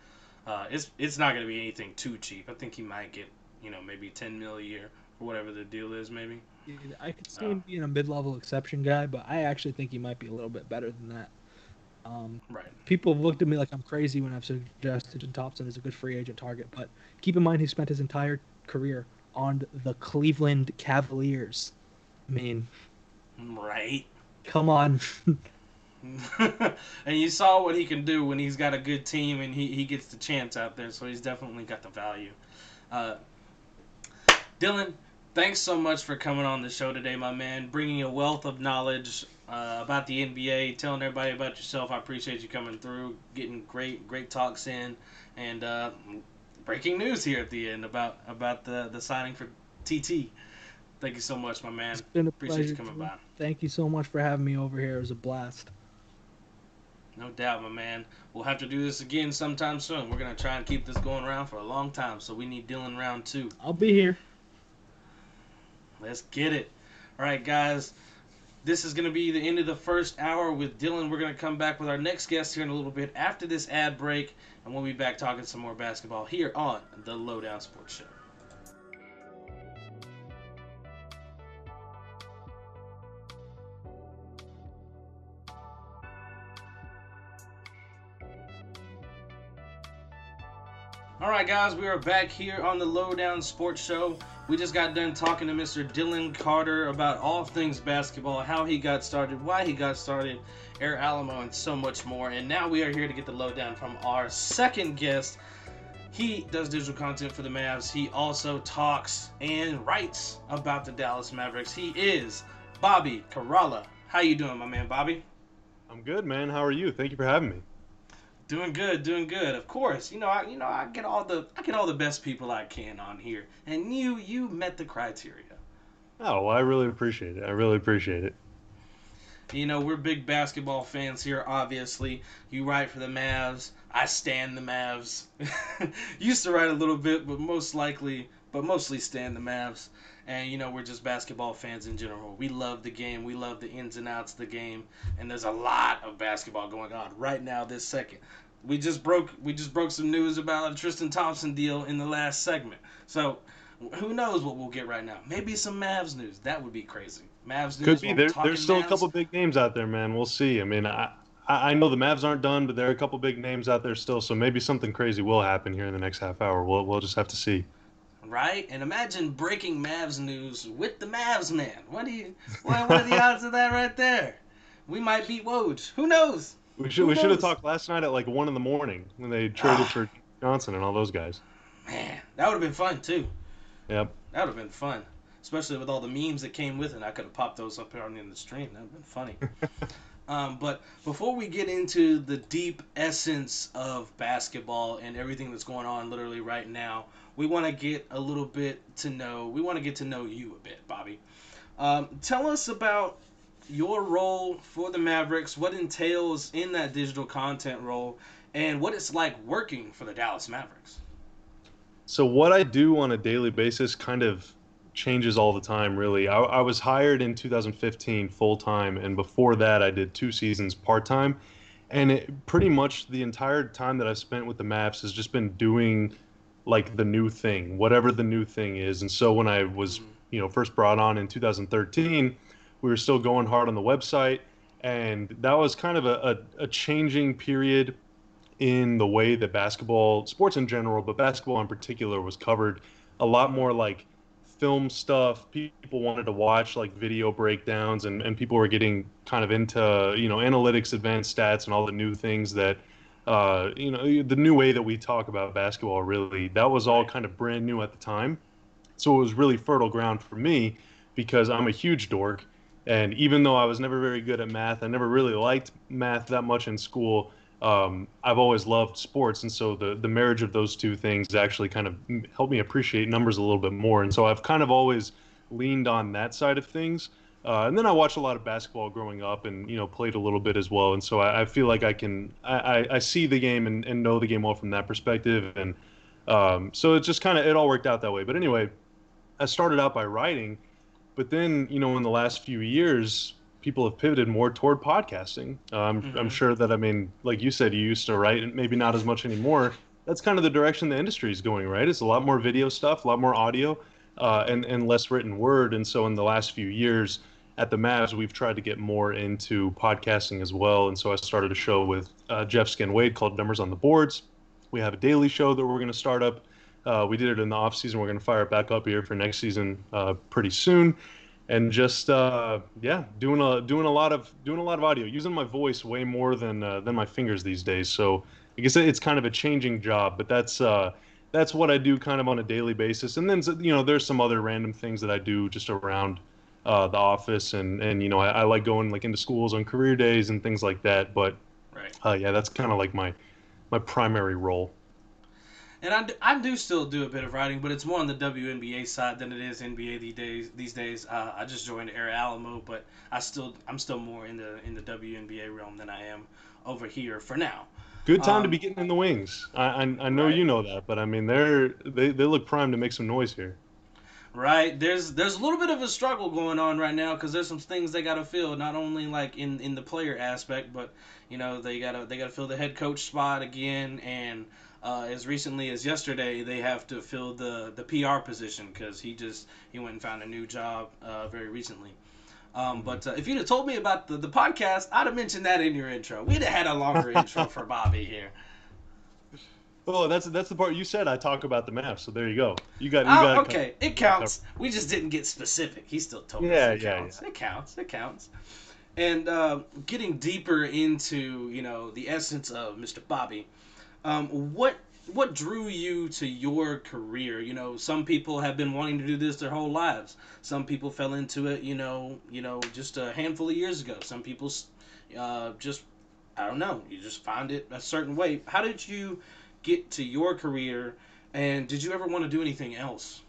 uh, it's, it's not going to be anything too cheap. I think he might get, you know, maybe 10 mil a year or whatever the deal is, maybe. I could see him being a mid-level exception guy, but I actually think he might be a little bit better than that. Um, Right. people have looked at me like I'm crazy when I've suggested that Thompson is a good free agent target, but keep in mind he spent his entire career on the Cleveland Cavaliers. I mean, Right. come on. and you saw what he can do when he's got a good team and he, he gets the chance out there, so he's definitely got the value. Uh, Dylan, thanks so much for coming on the show today, my man, bringing a wealth of knowledge uh, about the NBA, telling everybody about yourself. I appreciate you coming through, getting great great talks in, and uh, breaking news here at the end about about the the signing for TT. Thank you so much, my man. It's been a Appreciate pleasure. you coming by. Thank you so much for having me over here. It was a blast. No doubt, my man. We'll have to do this again sometime soon. We're gonna try and keep this going around for a long time, so we need Dylan round two. I'll be here. Let's get it. All right, guys. This is gonna be the end of the first hour with Dylan. We're gonna come back with our next guest here in a little bit after this ad break, and we'll be back talking some more basketball here on the Lowdown Sports Show. All right, guys, we are back here on the Lowdown Sports Show. We just got done talking to Mr. Dylan Carter about all things basketball, how he got started, why he got started, Air Alamo, and so much more. And now we are here to get the lowdown from our second guest. He does digital content for the Mavs. He also talks and writes about the Dallas Mavericks. He is Bobby Karalla. How you doing, my man, Bobby? I'm good, man. How are you? Thank you for having me. Doing good, doing good. Of course, you know, I you know I get all the I get all the best people I can on here, and you you met the criteria. Oh, well, I really appreciate it. I really appreciate it. You know, we're big basketball fans here. Obviously, you write for the Mavs. I stand the Mavs. Used to write a little bit, but most likely, but mostly stand the Mavs. And you know, we're just basketball fans in general. We love the game. We love the ins and outs of the game. And there's a lot of basketball going on right now, this second. We just broke we just broke some news about a Tristan Thompson deal in the last segment. So who knows what we'll get right now? Maybe some Mavs news. That would be crazy. Mavs news. Could be. There, there's still a couple big names out there, man. We'll see. I mean, I, I I know the Mavs aren't done, but there are a couple big names out there still. So maybe something crazy will happen here in the next half hour. We'll we'll just have to see. Right? And imagine breaking Mavs news with the Mavs man. What do you? What, what are the odds of that right there? We might beat Woj. Who knows? We should Who we should have talked last night at like one in the morning when they traded for Johnson and all those guys. Man, that would have been fun too. Yep. That would have been fun, especially with all the memes that came with it. I could have popped those up here on the stream. That would have been funny. um, but before we get into the deep essence of basketball and everything that's going on literally right now, we want to get a little bit to know. We want to get to know you a bit, Bobby. Um, tell us about your role for the Mavericks, what entails in that digital content role, and what it's like working for the Dallas Mavericks. So what I do on a daily basis kind of changes all the time. Really, I, I was hired in 2015 full time, and before that, I did two seasons part time. And it, pretty much the entire time that I've spent with the Mavs has just been doing like the new thing, whatever the new thing is. And so when I was, you know, first brought on in 2013, we were still going hard on the website, and that was kind of a, a, a changing period in the way that basketball, sports in general, but basketball in particular, was covered. A lot more like film stuff. People wanted to watch like video breakdowns, and, and people were getting kind of into you know analytics, advanced stats, and all the new things that uh, you know the new way that we talk about basketball. Really, that was all kind of brand new at the time. So it was really fertile ground for me because I'm a huge dork, and even though I was never very good at math, I never really liked math that much in school um, I've always loved sports, and so the the marriage of those two things actually kind of helped me appreciate numbers a little bit more. And so I've kind of always leaned on that side of things. Uh, and then I watched a lot of basketball growing up, and you know played a little bit as well. And so I, I feel like I can I, I see the game and, and know the game well from that perspective. And um, so it just kind of it all worked out that way. But anyway, I started out by writing, but then you know in the last few years people have pivoted more toward podcasting. Uh, I'm, mm-hmm. I'm sure that I mean, like you said, you used to write, and maybe not as much anymore. That's kind of the direction the industry is going, right? It's a lot more video stuff, a lot more audio, uh, and and less written word. And so in the last few years at the Mavs, we've tried to get more into podcasting as well. And so I started a show with uh, Jeff Skin Wade called Numbers on the Boards. We have a daily show that we're going to start up. Uh, we did it in the off season. We're going to fire it back up here for next season uh, pretty soon and just uh, yeah, doing a doing a lot of doing a lot of audio, using my voice way more than uh, than my fingers these days. So I guess it's kind of a changing job, but that's uh, that's what I do kind of on a daily basis. And then you know, there's some other random things that I do just around uh, the office, and and you know, I, I, like going like into schools on career days and things like that. But right. Uh, yeah, that's kind of like my my primary role and I, do, I do still do a bit of writing, but it's more on the WNBA side than it is NBA these days. These days, uh, I just joined Air Alamo, but I still I'm still more in the in the WNBA realm than I am over here for now. Good time um, to be getting in the wings. I I, I know right. you know that, but I mean they're they, they look primed to make some noise here. Right. There's there's a little bit of a struggle going on right now because there's some things they got to fill, not only like in in the player aspect, but you know they gotta they gotta fill the head coach spot again and uh, as recently as yesterday, they have to fill the the PR position because he just he went and found a new job uh, very recently. Um, but uh, if you'd have told me about the, the podcast, I'd have mentioned that in your intro. We'd have had a longer intro for Bobby here. Oh, that's that's the part you said. I talk about the map, so there you go. You got. You oh, got okay. It counts. We just didn't get specific. He still told yeah, us. It yeah, counts. yeah. It counts. It counts. And uh, getting deeper into you know the essence of Mr. Bobby, um, what what drew you to your career? You know, some people have been wanting to do this their whole lives. Some people fell into it, you know, you know, just a handful of years ago. Some people uh, just, I don't know, you just found it a certain way. How did you get to your career, and did you ever want to do anything else?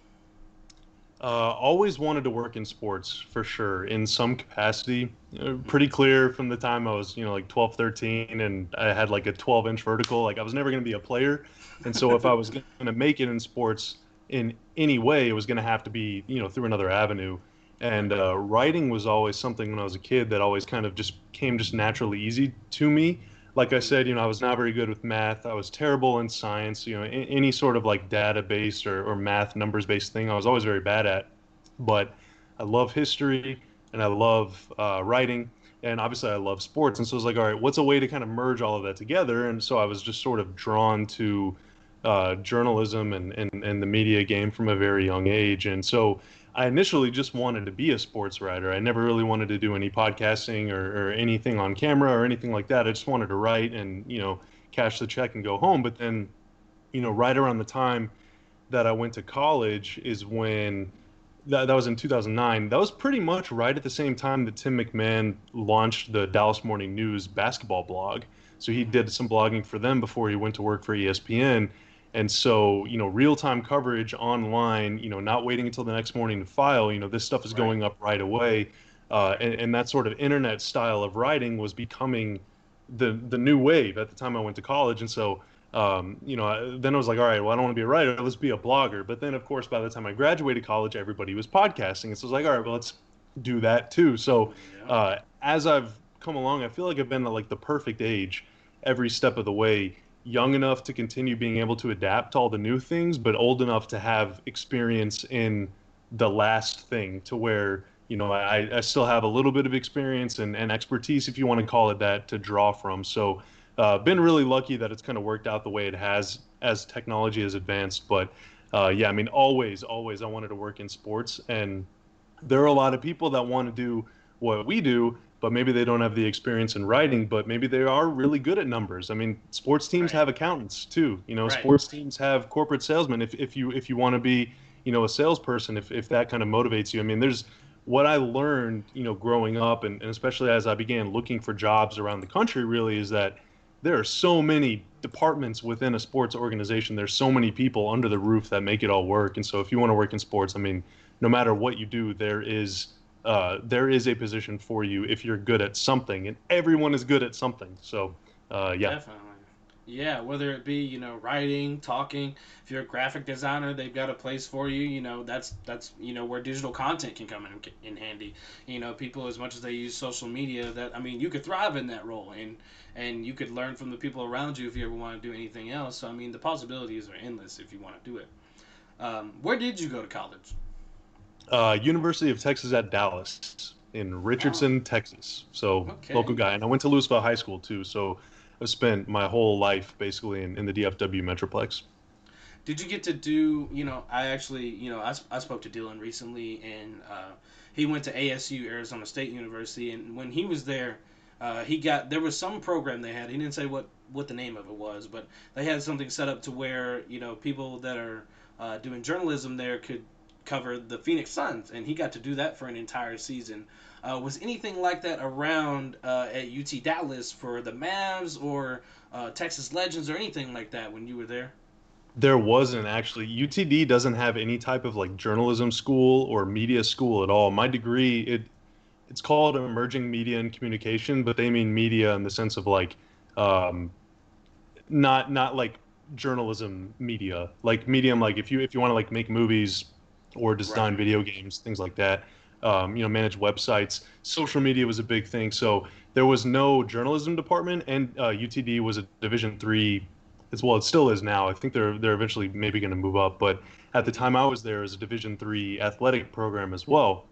Uh, always wanted to work in sports for sure in some capacity. Uh, pretty clear from the time I was, you know, like 12, 13, and I had like a 12 inch vertical. Like I was never going to be a player. And so if I was going to make it in sports in any way, it was going to have to be, you know, through another avenue. And uh, writing was always something when I was a kid that always kind of just came just naturally easy to me like I said, you know, I was not very good with math. I was terrible in science. You know, any sort of like data-based or, or math numbers-based thing, I was always very bad at. But I love history and I love uh, writing, and obviously I love sports. And so I was like, all right, what's a way to kind of merge all of that together? And so I was just sort of drawn to uh, journalism and, and and the media game from a very young age. And so I initially just wanted to be a sports writer. I never really wanted to do any podcasting or, or, anything on camera or anything like that. I just wanted to write and, you know, cash the check and go home. But then, you know, right around the time that I went to college is when that, that was in 2009. That was pretty much right at the same time that Tim McMahon launched the Dallas Morning News basketball blog. So he did some blogging for them before he went to work for ESPN and so, you know, real time coverage online, you know, not waiting until the next morning to file, you know, this stuff is right. going up right away. Uh, and, and, that sort of internet style of writing was becoming the the new wave at the time I went to college. And so um, you know, then I was like, all right, well, I don't want to be a writer. Let's be a blogger. But then, of course, by the time I graduated college, everybody was podcasting. And so I was like, all right, well, let's do that too. So uh, as I've come along, I feel like I've been at like the perfect age every step of the way, young enough to continue being able to adapt to all the new things, but old enough to have experience in the last thing to where you know I, I still have a little bit of experience and, and expertise if you want to call it that to draw from so uh, been really lucky that it's kind of worked out the way it has as technology has advanced. But uh, yeah, I mean, always, always, I wanted to work in sports, and there are a lot of people that want to do what we do, but maybe they don't have the experience in writing, but maybe they are really good at numbers. I mean, sports teams Right. have accountants too. You know, Right. sports teams have corporate salesmen. If if you if you want to be, you know, a salesperson, if if that kind of motivates you, I mean, there's what I learned, you know, growing up, and, and especially as I began looking for jobs around the country, really is that there are so many departments within a sports organization. There's so many people under the roof that make it all work. And so, if you want to work in sports, I mean, no matter what you do, there is uh, there is a position for you if you're good at something, and everyone is good at something. So, uh, yeah, Definitely. Yeah, whether it be you know writing, talking. If you're a graphic designer, they've got a place for you. You know that's that's you know where digital content can come in in handy. You know people as much as they use social media, that I mean you could thrive in that role and and you could learn from the people around you if you ever want to do anything else. So I mean the possibilities are endless if you want to do it. Um, where did you go to college? Uh, University of Texas at Dallas in Richardson, Texas. So Okay. local guy, and I went to Lewisville High School too. So I've spent my whole life basically in, in the DFW Metroplex. Did you get to do, you know, I actually, you know, I, I spoke to Dylan recently, and uh, he went to ASU, Arizona State University, and when he was there, uh, he got, there was some program they had, he didn't say what, what the name of it was, but they had something set up to where, you know, people that are uh, doing journalism there could cover the Phoenix Suns, and he got to do that for an entire season. Uh, was anything like that around uh, at UT Dallas for the Mavs or uh, Texas Legends or anything like that when you were there? There wasn't actually. UTD doesn't have any type of like journalism school or media school at all. My degree it it's called emerging media and communication, but they mean media in the sense of like um, not not like journalism media, like medium like if you if you want to like make movies or design Right. video games, things like that. Um, you know, manage websites. Social media was a big thing. So there was no journalism department, and uh, UTD was a Division three as well. It still is now. I think they're they're eventually maybe going to move up, but at the time I was there, it was a Division three athletic program as well,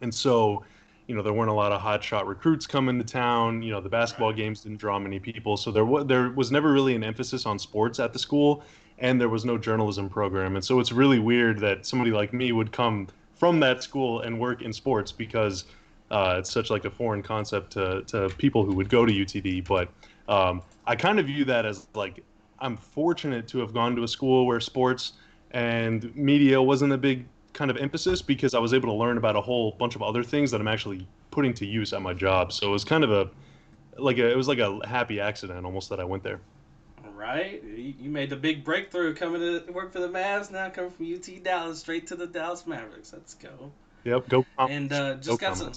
and so you know there weren't a lot of hotshot recruits coming to town. You know the basketball Right. games didn't draw many people, so there was there was never really an emphasis on sports at the school, and there was no journalism program, and so it's really weird that somebody like me would come from that school and work in sports because uh, it's such like a foreign concept to, to people who would go to UTD. But um, I kind of view that as like I'm fortunate to have gone to a school where sports and media wasn't a big kind of emphasis because I was able to learn about a whole bunch of other things that I'm actually putting to use at my job. So it was kind of a like a, it was like a happy accident almost that I went there. Right, you made the big breakthrough coming to work for the Mavs. Now coming from UT Dallas straight to the Dallas Mavericks. Let's go. Yep, go. And uh, Go just got some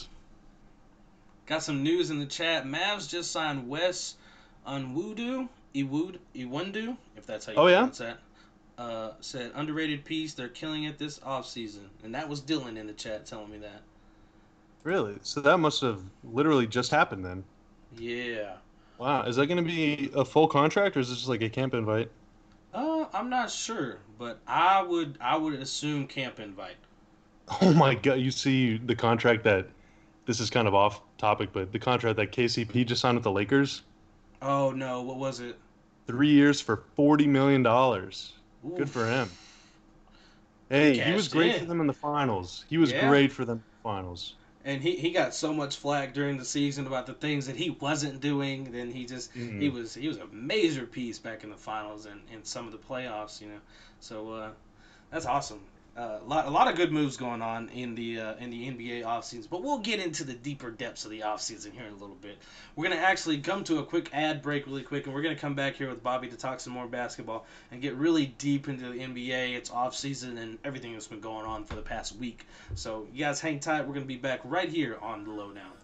got some news in the chat. Mavs just signed Wes Unwudu, Iwud, Iwundu, if that's how you Oh, yeah? pronounce that. Uh, said underrated piece. They're killing it this offseason. and that was Dylan in the chat telling me that. Really? So that must have literally just happened then. Yeah. Wow, is that going to be a full contract or is this just like a camp invite? Uh, I'm not sure, but I would I would assume camp invite. Oh my god, you see the contract that this is kind of off topic, but the contract that KCP just signed with the Lakers, Oh no, what was it? 3 years for 40 million dollars. Good for him. Hey, he was great in. for them in the finals. He was Yeah. great for them in the finals. And he, he got so much flack during the season about the things that he wasn't doing. Then he just Mhm. he was he was a major piece back in the finals and, and some of the playoffs. You know, so uh, that's awesome. Uh, a lot a lot of good moves going on in the uh, in the NBA offseason, but we'll get into the deeper depths of the offseason here in a little bit. We're gonna actually come to a quick ad break really quick, and we're gonna come back here with Bobby to talk some more basketball and get really deep into the NBA, its offseason, and everything that's been going on for the past week. So you guys hang tight. We're gonna be back right here on the lowdown.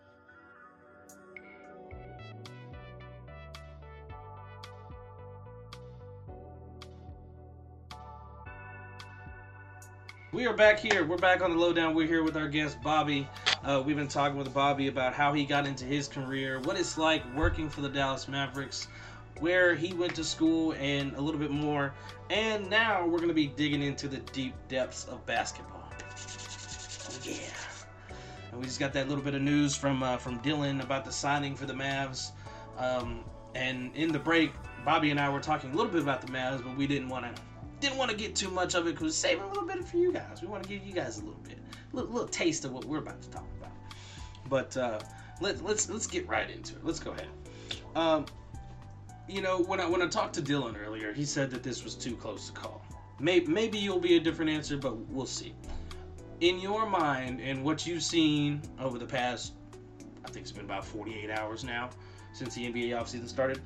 We are back here. We're back on the lowdown. We're here with our guest Bobby. Uh, we've been talking with Bobby about how he got into his career, what it's like working for the Dallas Mavericks, where he went to school, and a little bit more. And now we're going to be digging into the deep depths of basketball. Oh, yeah. And we just got that little bit of news from uh, from Dylan about the signing for the Mavs. Um, and in the break, Bobby and I were talking a little bit about the Mavs, but we didn't want to didn't want to get too much of it because saving a little bit for you guys. We want to give you guys a little bit, a little, little taste of what we're about to talk about. But uh, let, us let's let's get right into it. Let's go ahead. Um, you know, when I when I talked to Dylan earlier, he said that this was too close to call. Maybe maybe you'll be a different answer, but we'll see. In your mind and what you've seen over the past, I think it's been about 48 hours now since the NBA offseason started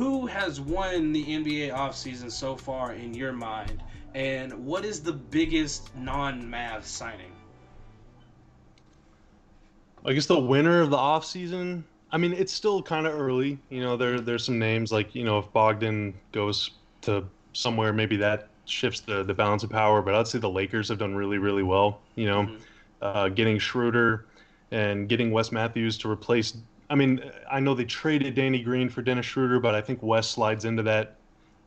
who has won the NBA offseason so far in your mind? And what is the biggest non Mavs signing? I guess the winner of the offseason. I mean, it's still kind of early. You know, there there's some names like you know if Bogdan goes to somewhere, maybe that shifts the the balance of power. But I'd say the Lakers have done really really well. You know, mm-hmm. uh, getting Schroeder and getting Wes Matthews to replace I mean, I know they traded Danny Green for Dennis Schroeder, but I think Wes slides into that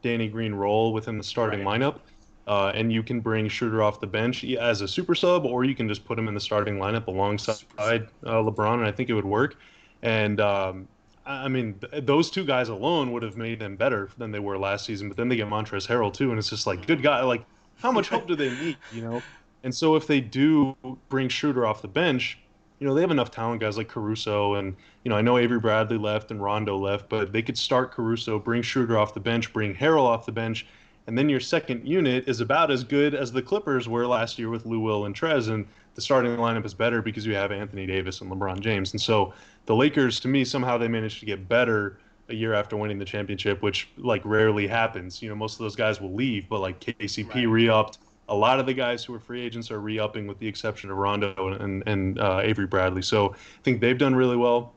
Danny Green role within the starting right. lineup. Uh, and you can bring Schroeder off the bench as a super sub, or you can just put him in the starting lineup alongside uh, LeBron, and I think it would work. And um, I mean, th- those two guys alone would have made them better than they were last season. But then they get Montrezl Harrell too, and it's just like, good guy. Like, how much help do they need? You know. And so if they do bring Schroeder off the bench, you know, they have enough talent guys like Caruso and, you know, I know Avery Bradley left and Rondo left, but they could start Caruso, bring Schroeder off the bench, bring Harrell off the bench, and then your second unit is about as good as the Clippers were last year with Lou Will and Trez, and the starting lineup is better because you have Anthony Davis and LeBron James. And so the Lakers, to me, somehow they managed to get better a year after winning the championship, which like rarely happens. You know, most of those guys will leave, but like KCP right. re-upped, a lot of the guys who are free agents are re-upping, with the exception of Rondo and and uh, Avery Bradley. So I think they've done really well.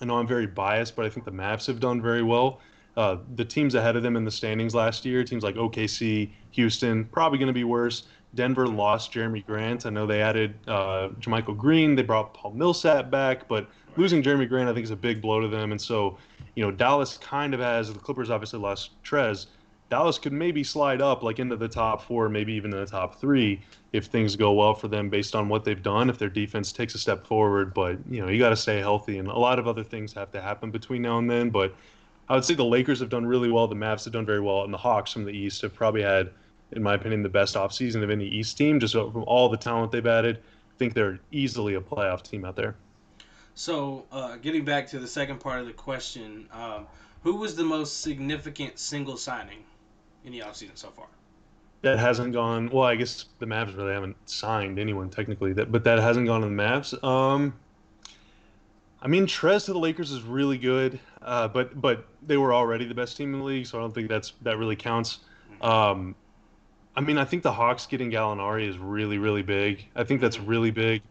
I know I'm very biased, but I think the Mavs have done very well. Uh, the teams ahead of them in the standings last year, teams like OKC, Houston, probably going to be worse. Denver lost Jerami Grant. I know they added uh, JaMychal Green. They brought Paul Millsap back, but losing Jerami Grant, I think, is a big blow to them. And so, you know, Dallas kind of has the Clippers obviously lost Trez. Dallas could maybe slide up like into the top four, maybe even in the top three if things go well for them based on what they've done, if their defense takes a step forward. But, you know, you got to stay healthy, and a lot of other things have to happen between now and then. But I would say the Lakers have done really well, the Mavs have done very well, and the Hawks from the East have probably had, in my opinion, the best offseason of any East team, just from all the talent they've added. I think they're easily a playoff team out there. So, uh, getting back to the second part of the question, um, who was the most significant single signing in the offseason so far. That hasn't gone well. I guess the Mavs really haven't signed anyone technically, that but that hasn't gone to the Mavs. Um, I mean, Trez to the Lakers is really good, uh, but but they were already the best team in the league, so I don't think that's that really counts. Um, I mean, I think the Hawks getting Gallinari is really really big. I think that's really big.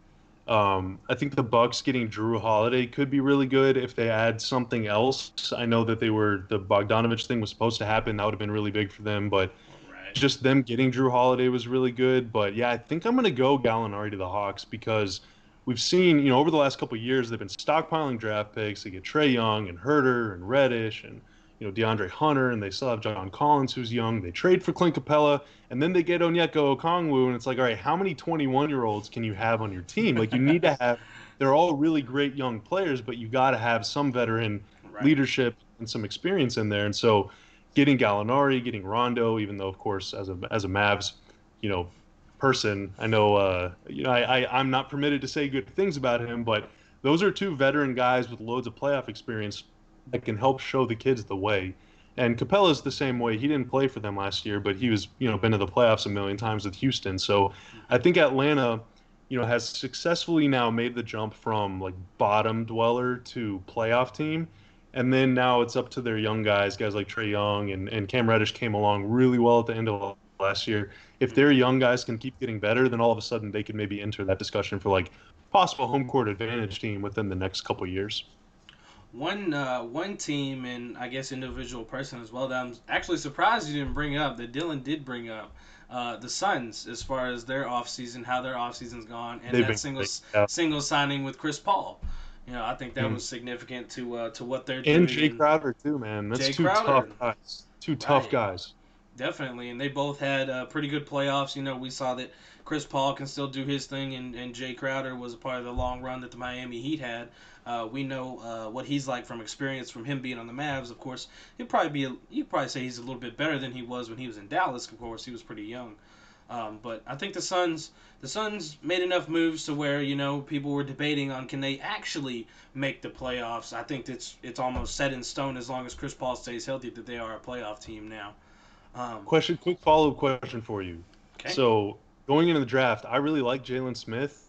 Um, I think the Bucks getting Jrue Holiday could be really good if they add something else. I know that they were the Bogdanovich thing was supposed to happen. That would have been really big for them, but right. just them getting Jrue Holiday was really good. But yeah, I think I'm gonna go Gallinari to the Hawks because we've seen, you know, over the last couple years they've been stockpiling draft picks. They get Trae Young and Huerter and Reddish and you know DeAndre Hunter, and they still have John Collins, who's young. They trade for Clint Capela, and then they get Onyeka Okongwu, and it's like, all right, how many 21 year olds can you have on your team? Like you need to have. They're all really great young players, but you got to have some veteran right. leadership and some experience in there. And so, getting Gallinari, getting Rondo, even though of course as a as a Mavs, you know, person, I know, uh, you know, I, I I'm not permitted to say good things about him, but those are two veteran guys with loads of playoff experience that can help show the kids the way. And Capela's the same way. He didn't play for them last year, but he was, you know, been to the playoffs a million times with Houston. So I think Atlanta, you know, has successfully now made the jump from like bottom dweller to playoff team. And then now it's up to their young guys, guys like Trae Young and, and Cam Reddish came along really well at the end of last year. If their young guys can keep getting better, then all of a sudden they could maybe enter that discussion for like possible home court advantage team within the next couple years one uh, one team and I guess individual person as well that I'm actually surprised you didn't bring up that Dylan did bring up uh, the Suns as far as their offseason, how their offseason's gone, and They've that single yeah. single signing with Chris Paul. You know, I think that Mm. was significant to uh, to what they're doing. And Jae Crowder too, man. That's Jae two Crowder. tough guys. Two tough guys. Definitely, and they both had uh, pretty good playoffs. You know, we saw that Chris Paul can still do his thing, and, and Jae Crowder was a part of the long run that the Miami Heat had. Uh, we know uh, what he's like from experience from him being on the Mavs. Of course, he'd probably be a, you'd probably say he's a little bit better than he was when he was in Dallas. Of course, he was pretty young. Um, but I think the Suns the Suns made enough moves to where you know people were debating on can they actually make the playoffs. I think it's it's almost set in stone as long as Chris Paul stays healthy that they are a playoff team now. Um, Question, quick follow up question for you. okay. So going into the draft, I really like Jalen Smith.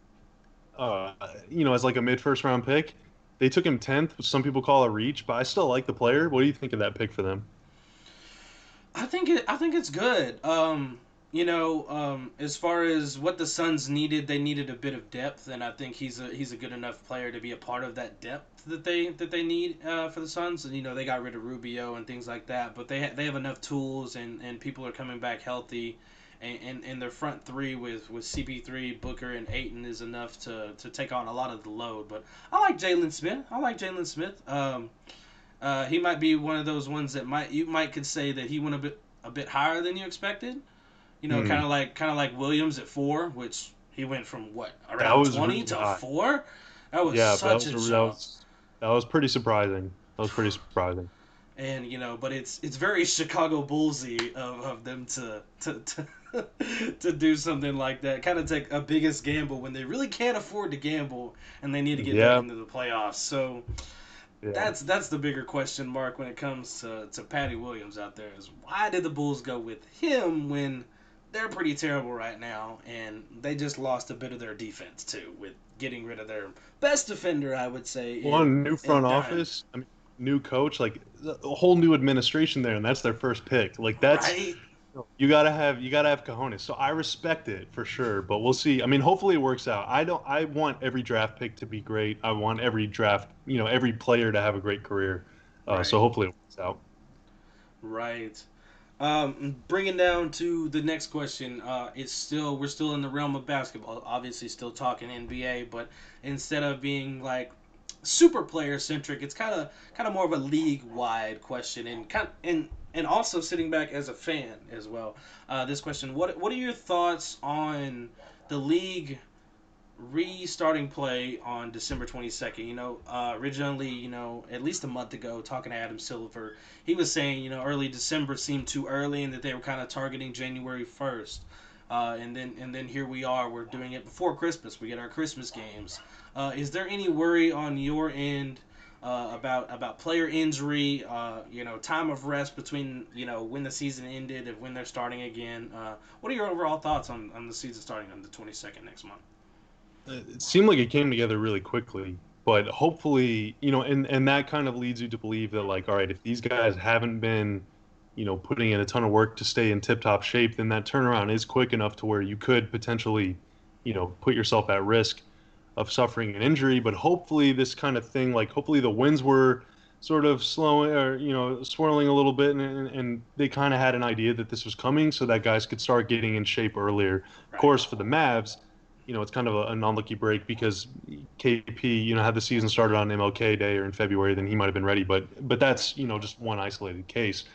Uh, you know, as like a mid first round pick, they took him tenth, which some people call a reach, but I still like the player. What do you think of that pick for them? I think it. I think it's good. Um, you know, um, as far as what the Suns needed, they needed a bit of depth, and I think he's a he's a good enough player to be a part of that depth that they that they need uh, for the Suns. And you know, they got rid of Rubio and things like that, but they ha- they have enough tools, and, and people are coming back healthy. And, and, and their front three with, with CP3, Booker, and Ayton is enough to, to take on a lot of the load. But I like Jalen Smith. I like Jalen Smith. Um, uh, he might be one of those ones that might you might could say that he went a bit a bit higher than you expected. You know, Hmm. kind of like kind of like Williams at four, which he went from what around twenty really to four. That was yeah, but that such was, a that was that was pretty surprising. That was pretty surprising. and you know, but it's it's very Chicago Bullsy of, of them to to to, to do something like that. Kind of take a biggest gamble when they really can't afford to gamble and they need to get Yeah. back into the playoffs. So Yeah. that's that's the bigger question mark when it comes to, to Patty Williams out there is why did the Bulls go with him when they're pretty terrible right now and they just lost a bit of their defense too with getting rid of their best defender I would say. in- One new front office, I mean, new coach, like a whole new administration there, and that's their first pick. Like that's right? You gotta have you gotta have cojones. So I respect it for sure, but we'll see. I mean, hopefully it works out. I don't. I want every draft pick to be great. I want every draft, you know, every player to have a great career. Uh, So hopefully it works out. Right. Um, bringing down to the next question, uh, it's still we're still in the realm of basketball. Obviously, still talking NBA, but instead of being like super player centric, it's kind of kind of more of a league wide question, and kind and and also sitting back as a fan as well. Uh, this question: what what are your thoughts on the league restarting play on December 22nd. You know, uh, originally, you know, at least a month ago, talking to Adam Silver, he was saying, you know, early December seemed too early and that they were kind of targeting January 1st. Uh, and then and then here we are. We're doing it before Christmas. We get our Christmas games. Uh, is there any worry on your end uh, about about player injury? Uh, you know, time of rest between you know when the season ended and when they're starting again. Uh, what are your overall thoughts on, on the season starting on the 22nd next month? it seemed like it came together really quickly but hopefully you know and and that kind of leads you to believe that like all right if these guys haven't been you know putting in a ton of work to stay in tip top shape then that turnaround is quick enough to where you could potentially you know put yourself at risk of suffering an injury but hopefully this kind of thing like hopefully the winds were sort of slowing or you know swirling a little bit and, and, they kind of had an idea that this was coming so that guys could start getting in shape earlier of course for the Mavs you know, it's kind of a, an unlucky break because KP, you know, had the season started on MLK Day or in February, then he might have been ready. But but that's you know just one isolated case.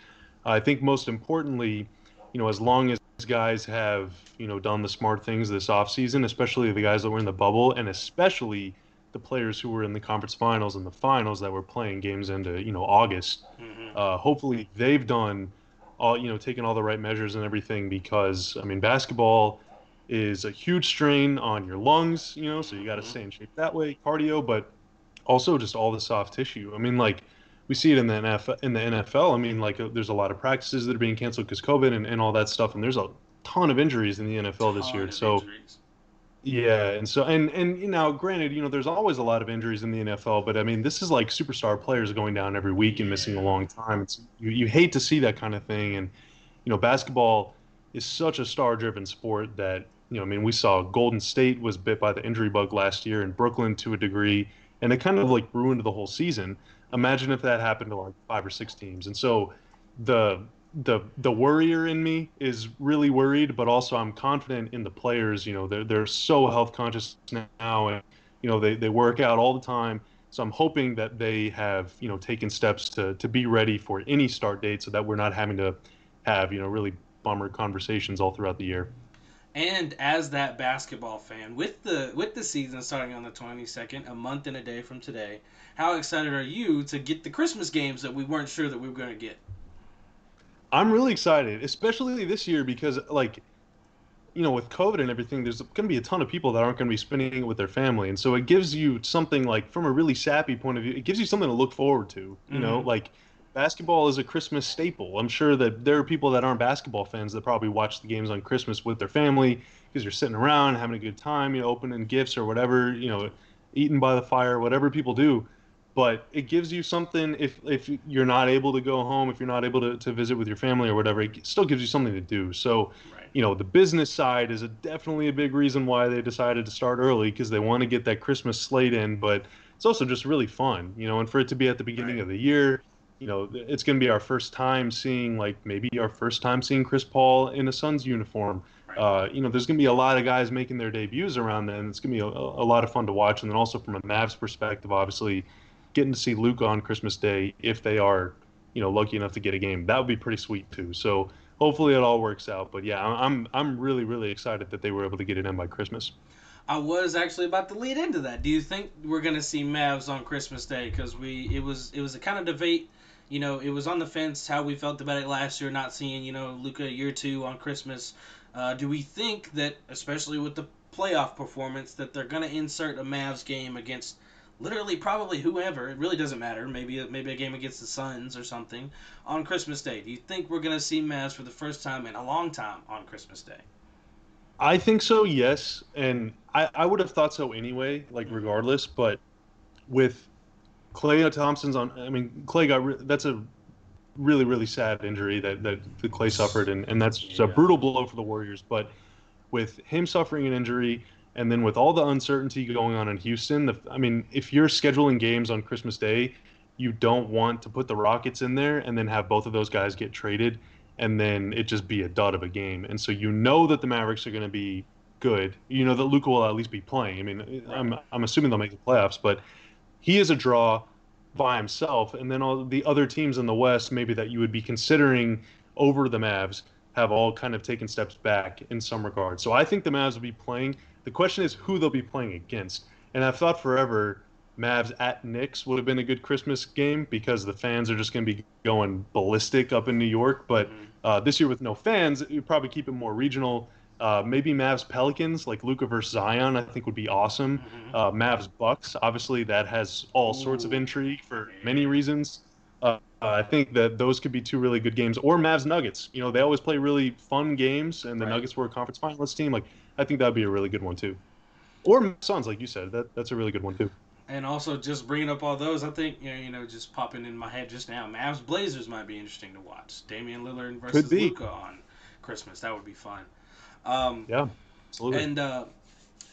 I think most importantly, you know, as long as guys have you know done the smart things this offseason, especially the guys that were in the bubble, and especially the players who were in the conference finals and the finals that were playing games into you know August. Mm-hmm. Uh, hopefully they've done all you know taken all the right measures and everything because I mean basketball is a huge strain on your lungs, you know, so you got to Mhm. stay in shape that way, cardio, but also just all the soft tissue. I mean, like we see it in the NFL. In the NFL, I mean, like uh, there's a lot of practices that are being canceled because COVID and, and all that stuff, and there's a ton of injuries in the NFL this year. So injuries. yeah, and so and and you know, granted, you know, there's always a lot of injuries in the NFL, but I mean, this is like superstar players going down every week and missing a long time. It's you, you hate to see that kind of thing, and you know, basketball is such a star-driven sport that you know, I mean, we saw Golden State was bit by the injury bug last year, and Brooklyn to a degree, and it kind of like ruined the whole season. Imagine if that happened to like five or six teams, and so the the the worrier in me is really worried, but also I'm confident in the players. You know, they're they're so health conscious now, and you know they, they work out all the time. So I'm hoping that they have you know taken steps to to be ready for any start date, so that we're not having to have you know really bummer conversations all throughout the year. And as that basketball fan, with the with the season starting on the 22nd, a month and a day from today, how excited are you to get the Christmas games that we weren't sure that we were going to get? I'm really excited, especially this year because like you know, with COVID and everything, there's going to be a ton of people that aren't going to be spending it with their family, and so it gives you something like, from a really sappy point of view, it gives you something to look forward to. You mm-hmm. know, like basketball is a Christmas staple. I'm sure that there are people that aren't basketball fans that probably watch the games on Christmas with their family because you're sitting around having a good time, you know, opening gifts or whatever, you know, eating by the fire, whatever people do but it gives you something if if you're not able to go home if you're not able to, to visit with your family or whatever it still gives you something to do so right. you know the business side is a, definitely a big reason why they decided to start early because they want to get that christmas slate in but it's also just really fun you know and for it to be at the beginning right. of the year you know it's going to be our first time seeing like maybe our first time seeing chris paul in a suns uniform right. uh, you know there's going to be a lot of guys making their debuts around then it's going to be a, a lot of fun to watch and then also from a mavs perspective obviously getting to see Luka on Christmas Day if they are, you know, lucky enough to get a game. That would be pretty sweet too. So hopefully it all works out. But yeah, I'm I'm really really excited that they were able to get it in by Christmas. I was actually about to lead into that. Do you think we're gonna see Mavs on Christmas Day? Because we it was it was a kind of debate. You know, it was on the fence how we felt about it last year, not seeing you know Luka year two on Christmas. Uh, do we think that, especially with the playoff performance, that they're gonna insert a Mavs game against literally probably whoever. It really doesn't matter. Maybe maybe a game against the Suns or something on Christmas Day. Do you think we're gonna see Mavs for the first time in a long time on Christmas Day? I think so. Yes, and I I would have thought so anyway. Like mm-hmm. regardless, but with Klay Thompson's on. I mean, Klay got re- that's a really really sad injury that that Klay suffered, and and that's yeah. a brutal blow for the Warriors. But with him suffering an injury and then with all the uncertainty going on in Houston, the, I mean, if you're scheduling games on Christmas Day, you don't want to put the Rockets in there and then have both of those guys get traded and then it just be a dud of a game. And so you know that the Mavericks are going to be good. You know that Luka will at least be playing. I mean, I'm I'm assuming they'll make the playoffs, but he is a draw by himself. And then all the other teams in the West, maybe that you would be considering over the Mavs, have all kind of taken steps back in some regard. So I think the Mavs will be playing the question is who they'll be playing against. And I've thought forever Mavs at Knicks would have been a good Christmas game because the fans are just going to be going ballistic up in New York. But mm-hmm. uh, this year with no fans, you probably keep it more regional. Uh, maybe Mavs Pelicans, like Luka versus Zion, I think would be awesome. Mm-hmm. Uh, Mavs Bucks, obviously that has all Ooh. sorts of intrigue for many reasons. Uh, I think that those could be two really good games. Or Mavs Nuggets. You know, they always play really fun games, and the right. Nuggets were a conference finalist team. Like I think that'd be a really good one too. Or Suns, like you said, that that's a really good one too. And also, just bringing up all those, I think you know, you know, just popping in my head just now, Mavs Blazers might be interesting to watch. Damian Lillard versus Luka on Christmas, that would be fun. Um, yeah, absolutely. And uh,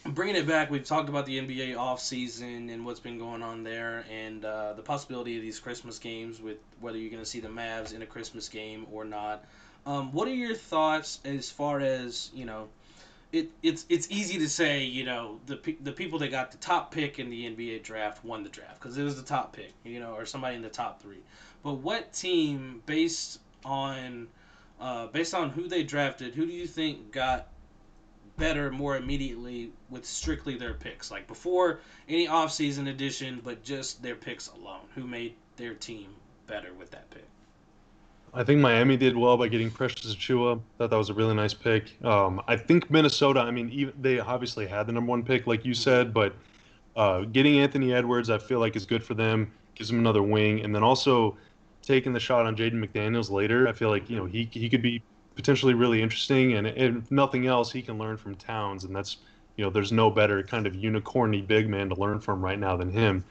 bringing it back, we've talked about the NBA offseason and what's been going on there, and uh, the possibility of these Christmas games with whether you're going to see the Mavs in a Christmas game or not. Um, what are your thoughts as far as you know? It, it's it's easy to say you know the the people that got the top pick in the NBA draft won the draft because it was the top pick you know or somebody in the top three, but what team based on uh, based on who they drafted, who do you think got better more immediately with strictly their picks? Like before any offseason addition but just their picks alone. Who made their team better with that pick I think Miami did well by getting Precious Achiuwa. Thought that was a really nice pick. Um, I think Minnesota. I mean, even, they obviously had the number one pick, like you said, but uh, getting Anthony Edwards, I feel like is good for them. Gives them another wing, and then also taking the shot on Jaden McDaniels later. I feel like you know he he could be potentially really interesting, and if nothing else, he can learn from Towns, and that's you know there's no better kind of unicorny big man to learn from right now than him.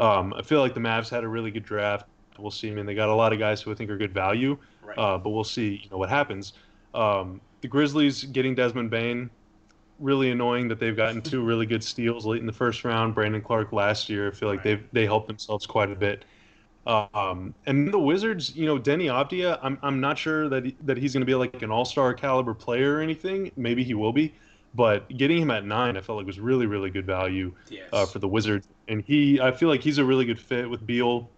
Um, I feel like the Mavs had a really good draft. We'll see. I mean, they got a lot of guys who I think are good value, right. uh, but we'll see. You know what happens. Um, the Grizzlies getting Desmond Bane, really annoying that they've gotten two really good steals late in the first round. Brandon Clarke last year, I feel like right. they've they helped themselves quite a bit. Um, and the Wizards, you know, Deni Avdija, I'm I'm not sure that he, that he's going to be like an All Star caliber player or anything. Maybe he will be, but getting him at nine, I felt like was really really good value Yes. uh, for the Wizards. And he, I feel like he's a really good fit with Beal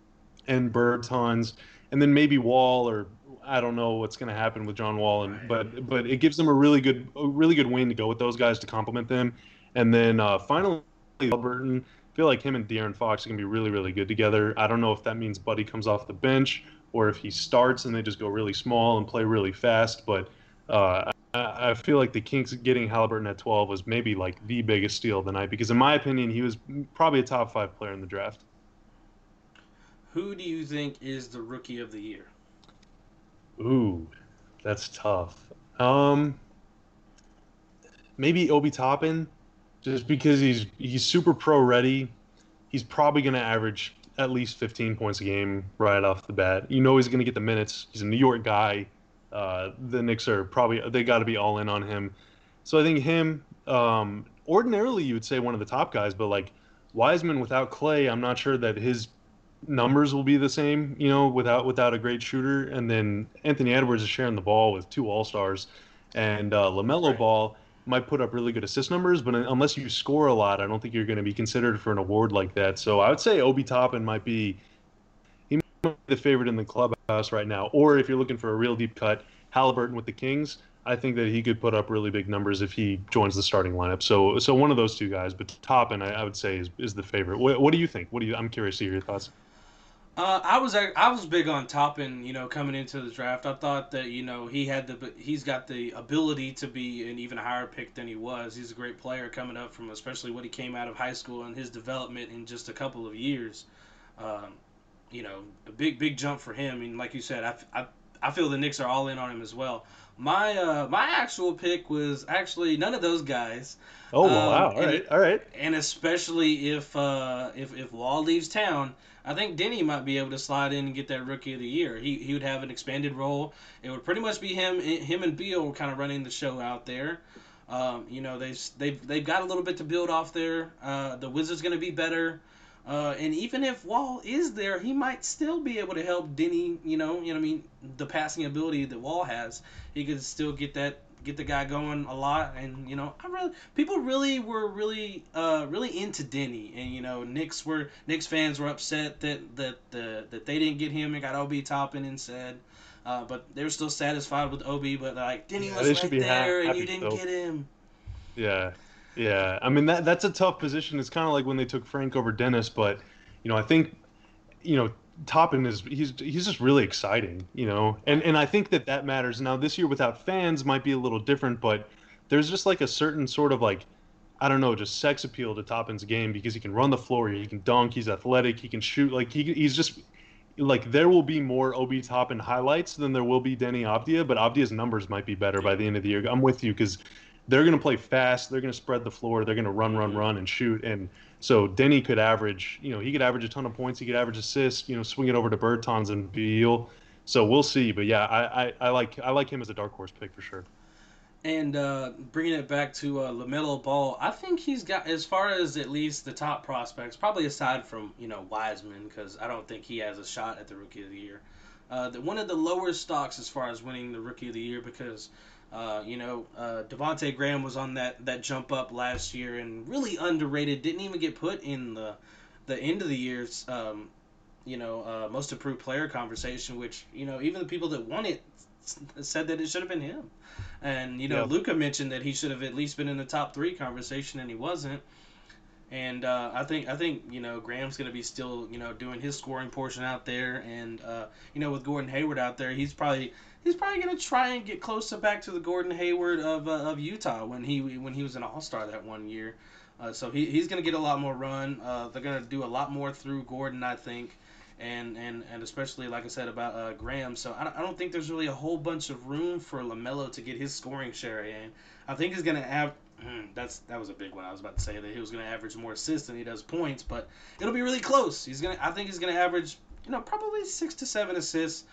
and Bertans, and then maybe Wall or I don't know what's going to happen with John Wall, and but but it gives them a really good a really good wing to go with those guys to complement them. And then uh, finally, Burton. I feel like him and De'Aaron Fox are going to be really really good together. I don't know if that means Buddy comes off the bench or if he starts and they just go really small and play really fast, but. Uh, I I feel like the Kings getting Haliburton at 12 was maybe like the biggest steal of the night because, in my opinion, he was probably a top five player in the draft. Who do you think is the rookie of the year? Ooh, that's tough. Um, maybe Obi Toppin, just because he's he's super pro ready. He's probably going to average at least 15 points a game right off the bat. You know he's going to get the minutes. He's a New York guy. Uh, the Knicks are probably they got to be all in on him. So I think him. Um, ordinarily, you would say one of the top guys, but like Wiseman without Klay, I'm not sure that his numbers will be the same. You know, without without a great shooter, and then Anthony Edwards is sharing the ball with two All Stars, and uh, LaMelo Right. Ball might put up really good assist numbers, but unless you score a lot, I don't think you're going to be considered for an award like that. So I would say Obi Toppin might be he might be the favorite in the clubhouse right now. Or if you're looking for a real deep cut, Haliburton with the Kings. I think that he could put up really big numbers if he joins the starting lineup. So, so one of those two guys, but Toppin, I, I would say, is, is the favorite. What, what do you think? What do you? I'm curious to hear your thoughts. Uh, I was I was big on Toppin, you know, coming into the draft. I thought that you know he had the he's got the ability to be an even higher pick than he was. He's a great player coming up from especially what he came out of high school and his development in just a couple of years. Um, you know, a big big jump for him. And like you said, I, I, I feel the Knicks are all in on him as well. My uh, my actual pick was actually none of those guys. Oh Um, wow! All and right, all right. and especially if uh, if if Wall leaves town, I think Deni might be able to slide in and get that Rookie of the Year. He he would have an expanded role. It would pretty much be him him and Beal kind of running the show out there. Um, you know they they've they've got a little bit to build off there. Uh, the Wizards going to be better. Uh, and even if Wall is there, he might still be able to help Deni. You know, you know, I mean, the passing ability that Wall has, he could still get that, get the guy going a lot. And you know, I really, people really were really, uh, really into Deni. And you know, Knicks were Knicks fans were upset that that the that they didn't get him and got Ob Toppin instead. Uh, but they were still satisfied with Ob, But like Deni Yeah, was right should be ha- there, and you didn't though. get him. Yeah, yeah. I mean that that's a tough position. It's kind of like when they took Frank over Dennis, but you know I think you know Toppin is he's he's just really exciting, you know, and and I think that that matters. Now this year without fans might be a little different, but there's just like a certain sort of like I don't know, just sex appeal to Toppin's game because he can run the floor, he can dunk, he's athletic, he can shoot. Like he he's just like there will be more Obi Toppin highlights than there will be Deni Avdija, but Avdija's numbers might be better by the end of the year. I'm with you because they're going to play fast, they're going to spread the floor, they're going to run, run, run, and shoot. And so Deni could average, you know, he could average a ton of points, he could average assists, you know, swing it over to Bertans and Beal. So we'll see, but yeah, I, I, I like I like him as a dark horse pick for sure. And uh, bringing it back to uh, LaMelo Ball, I think he's got as far as at least the top prospects, probably aside from you know Wiseman, because I don't think he has a shot at the Rookie of the Year. Uh, the, one of the lower stocks as far as winning the Rookie of the Year, because uh, you know uh, Devonte Graham was on that that jump up last year and really underrated. Didn't even get put in the the end of the year's um, you know uh, most improved player conversation, which you know even the people that won it said that it should have been him. And you know, Yeah. Luka mentioned that he should have at least been in the top three conversation, and he wasn't. And uh, I think I think you know Graham's going to be still you know doing his scoring portion out there, and uh, you know with Gordon Hayward out there, he's probably he's probably going to try and get closer back to the Gordon Hayward of, uh, of Utah when he when he was an All Star that one year. Uh, so he, he's going to get a lot more run. Uh, they're going to do a lot more through Gordon, I think, and and, and especially like I said about uh, Graham. So I don't, I don't think there's really a whole bunch of room for LaMelo to get his scoring share in. I think he's going to have. That's that was a big one. I was about to say that he was going to average more assists than he does points, but it'll be really close. He's gonna. I think he's going to average, you know, probably six to seven assists,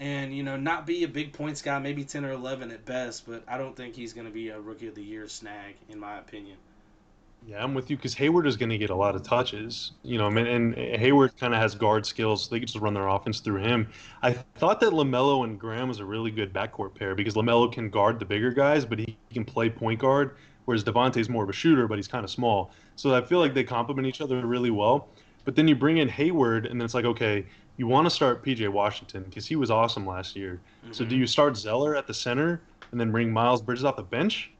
and you know, not be a big points guy, maybe ten or eleven at best. But I don't think he's going to be a rookie of the year snag, in my opinion. Yeah, I'm with you because Hayward is going to get a lot of touches. You know, I mean, and Hayward kind of has guard skills, so they can just run their offense through him. I thought that LaMelo and Graham was a really good backcourt pair because LaMelo can guard the bigger guys, but he can play point guard, whereas Devontae's more of a shooter, but he's kind of small. So I feel like they complement each other really well. But then you bring in Hayward, and then it's like, okay, you want to start PJ Washington because he was awesome last year. Mm-hmm. So do you start Zeller at the center and then bring Miles Bridges off the bench?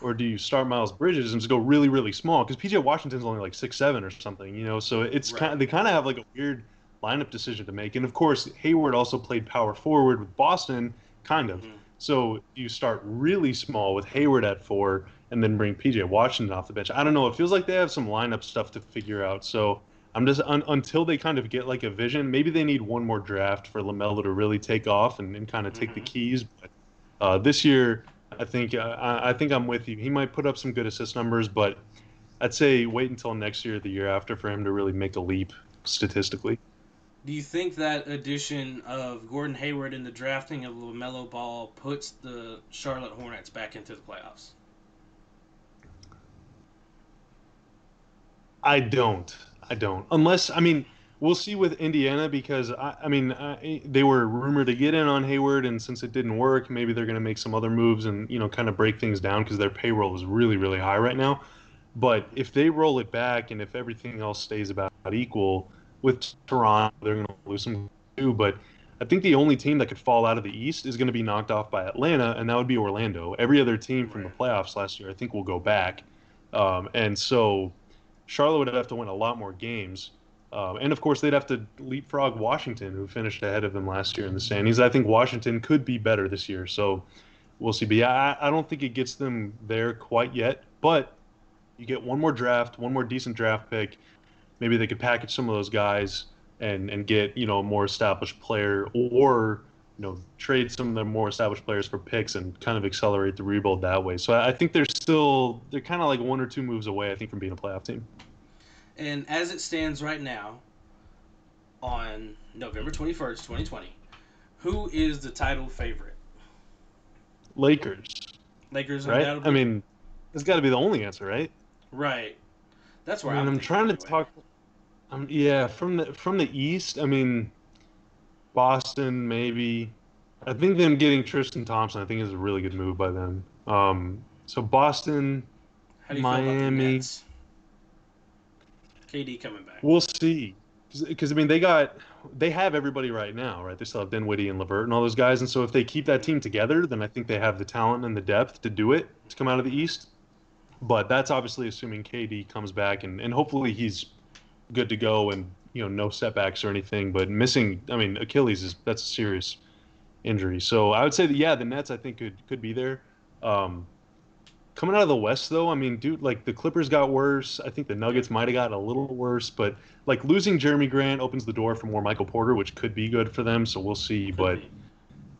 or do you start Miles Bridges and just go really really small? Because PJ Washington's only like six seven or something, you know. So it's right. kind of they kind of have like a weird lineup decision to make. And of course, Hayward also played power forward with Boston, kind of. Mm-hmm. So you start really small with Hayward at four, and then bring PJ Washington off the bench. I don't know. It feels like they have some lineup stuff to figure out. So I'm just un, until they kind of get like a vision. Maybe they need one more draft for LaMelo to really take off and, and kind of take mm-hmm. the keys. But uh, this year, I think uh, I, I think I'm with you. He might put up some good assist numbers, but I'd say wait until next year, the year after, for him to really make a leap statistically. Do you think that addition of Gordon Hayward in the drafting of LaMelo Ball puts the Charlotte Hornets back into the playoffs? I don't. I don't. Unless, I mean, we'll see with Indiana because I, I mean I, they were rumored to get in on Hayward, and since it didn't work, maybe they're going to make some other moves and you know kind of break things down because their payroll is really really high right now. But if they roll it back and if everything else stays about equal with Toronto, they're going to lose some too. But I think the only team that could fall out of the East is going to be knocked off by Atlanta, and that would be Orlando. Every other team from the playoffs last year, I think, will go back. Um, and so Charlotte would have to win a lot more games. Um, and of course, they'd have to leapfrog Washington, who finished ahead of them last year in the standings. I think Washington could be better this year, so we'll see. But yeah, I, I don't think it gets them there quite yet. But you get one more draft, one more decent draft pick. Maybe they could package some of those guys and and get you know a more established player, or you know trade some of the more established players for picks and kind of accelerate the rebuild that way. So I, I think they're still they're kind of like one or two moves away. I think from being a playoff team. And as it stands right now, on November 21st, 2020, who is the title favorite? Lakers. Lakers, right? I mean, it's got to be the only answer, right? Right. That's where I am I'm trying anyway. to talk. Um, yeah, from the from the East. I mean, Boston maybe. I think them getting Tristan Thompson. I think is a really good move by them. Um, so Boston, Miami. KD coming back. We'll see, because I mean they got they have everybody right now, right? They still have Dinwiddie and LeVert and all those guys, and so if they keep that team together, then I think they have the talent and the depth to do it to come out of the East. But that's obviously assuming KD comes back and, and hopefully he's good to go and you know no setbacks or anything. But missing, I mean Achilles is that's a serious injury. So I would say that yeah, the Nets I think could could be there. Um, coming out of the West, though, I mean, dude, like the Clippers got worse. I think the Nuggets might have gotten a little worse, but like losing Jerami Grant opens the door for more Michael Porter, which could be good for them. So we'll see. But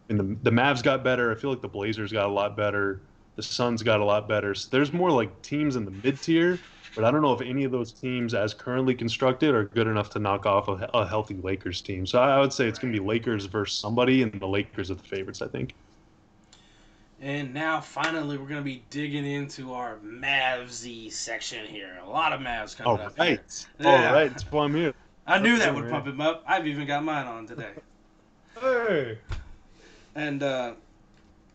and the the Mavs got better. I feel like the Blazers got a lot better. The Suns got a lot better. So there's more like teams in the mid tier, but I don't know if any of those teams, as currently constructed, are good enough to knock off a, a healthy Lakers team. So I would say it's going to be Lakers versus somebody, and the Lakers are the favorites, I think. And now, finally, we're going to be digging into our Mavsy section here. A lot of Mavs coming All up. Right. Yeah. All right. That's why I'm here. I knew that would pump him up. I've even got mine on today. Hey. And uh,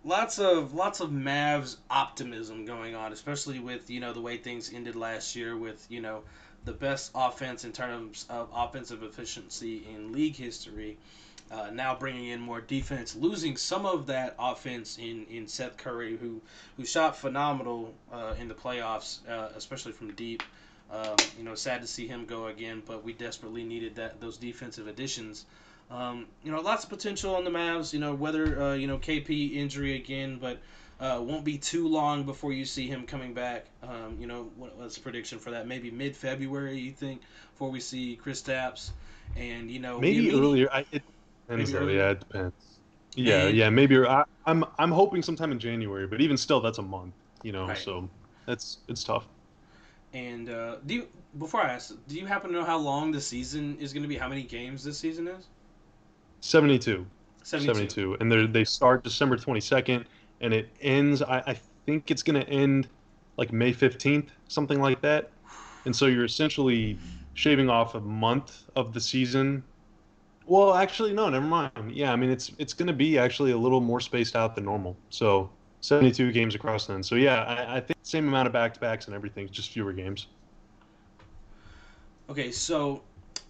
lots of lots of Mavs optimism going on, especially with you know the way things ended last year with you know the best offense in terms of offensive efficiency in league history. Uh, now bringing in more defense, losing some of that offense in, in Seth Curry, who who shot phenomenal uh, in the playoffs, uh, especially from deep. Um, you know, sad to see him go again, but we desperately needed that those defensive additions. Um, you know, lots of potential on the Mavs. You know, whether uh, you know KP injury again, but uh, won't be too long before you see him coming back. Um, you know, what, what's the prediction for that? Maybe mid February, you think, before we see Kristaps, and you know, maybe earlier. I, it, Depends though. Yeah, it depends. Yeah, and, yeah. Maybe I, I'm I'm hoping sometime in January, but even still, that's a month. You know, right. so that's it's tough. And uh, do you before I ask, do you happen to know how long the season is going to be? How many games this season is? 72. 72. 72. And they they start December 22nd, and it ends. I, I think it's going to end like May 15th, something like that. And so you're essentially shaving off a month of the season. Well, actually, no, never mind. Yeah, I mean it's it's going to be actually a little more spaced out than normal. So 72 games across then. So yeah, I, I think same amount of back to backs and everything, just fewer games. Okay, so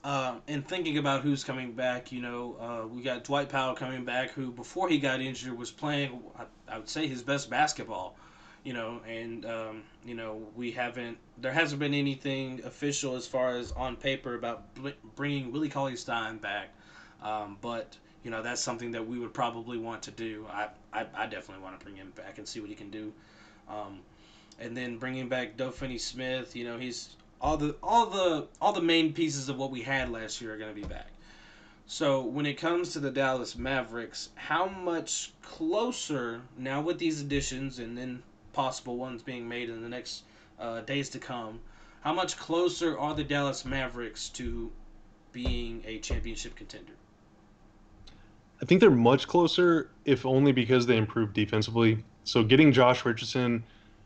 uh, thinking about who's coming back, you know, uh, we got Dwight Powell coming back, who before he got injured was playing, I, I would say, his best basketball. You know, and um, you know we haven't, there hasn't been anything official as far as on paper about bringing Willie Cauley Stein back, um, but you know that's something that we would probably want to do. I, I, I definitely want to bring him back and see what he can do. Um, and then bringing back Doe Finney-Smith, you know, he's all the all the all the main pieces of what we had last year are going to be back. So when it comes to the Dallas Mavericks, how much closer now with these additions and then possible ones being made in the next uh, days to come, how much closer are the Dallas Mavericks to being a championship contender? I think they're much closer, if only because they improved defensively. So getting Josh Richardson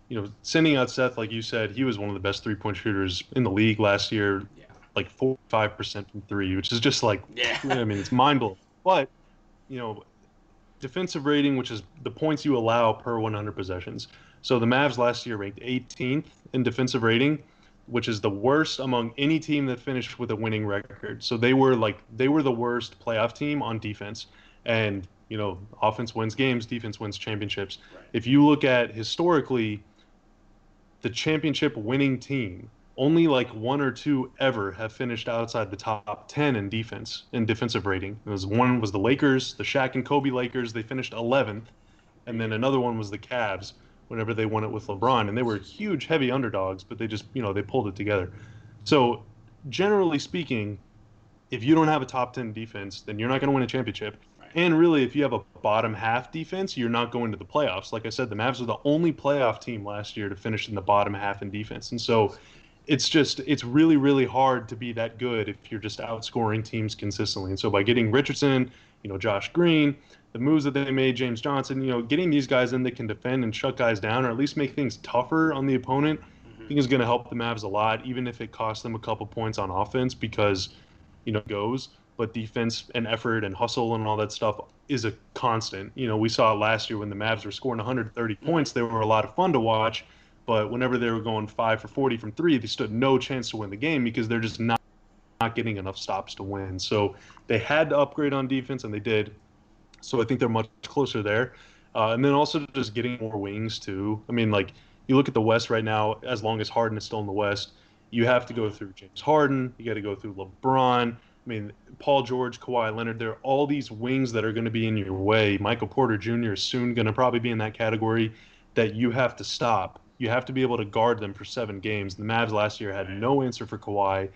you know, sending out Seth, like you said, he was one of the best three point shooters in the league last year. Yeah. Like four five percent from three, which is just like, yeah. I mean, it's mind blowing. But you know, defensive rating, which is the points you allow per 100 possessions. So the Mavs last year ranked 18th in defensive rating, which is the worst among any team that finished with a winning record. So they were like they were the worst playoff team on defense. And you know, offense wins games, defense wins championships. Right. If you look at historically, the championship winning team. Only like one or two ever have finished outside the top 10 in defense, in defensive rating. It was one was the Lakers, the Shaq and Kobe Lakers. They finished 11th. And then another one was the Cavs whenever they won it with LeBron. And they were huge, heavy underdogs, but they just, you know, they pulled it together. So, generally speaking, if you don't have a top 10 defense, then you're not going to win a championship. And really, if you have a bottom half defense, you're not going to the playoffs. Like I said, the Mavs are the only playoff team last year to finish in the bottom half in defense. And so it's just, it's really, really hard to be that good if you're just outscoring teams consistently. And so by getting Richardson, you know, Josh Green, the moves that they made, James Johnson, you know, getting these guys in that can defend and shut guys down or at least make things tougher on the opponent, mm-hmm. I think is going to help the Mavs a lot, even if it costs them a couple points on offense because, you know, goes but defense and effort and hustle and all that stuff is a constant. You know, we saw it last year when the Mavs were scoring 130 mm-hmm. points. They were a lot of fun to watch, but whenever they were going five for 40 from three, they stood no chance to win the game because they're just not not getting enough stops to win. So they had to upgrade on defense, and they did. So I think they're much closer there. Uh, and then also just getting more wings too. I mean, like you look at the West right now. As long as Harden is still in the West, you have to go through James Harden. You got to go through LeBron. I mean, Paul George, Kawhi Leonard, there are all these wings that are going to be in your way. Michael Porter Jr. is soon going to probably be in that category that you have to stop. You have to be able to guard them for seven games. The Mavs last year had no answer for Kawhi,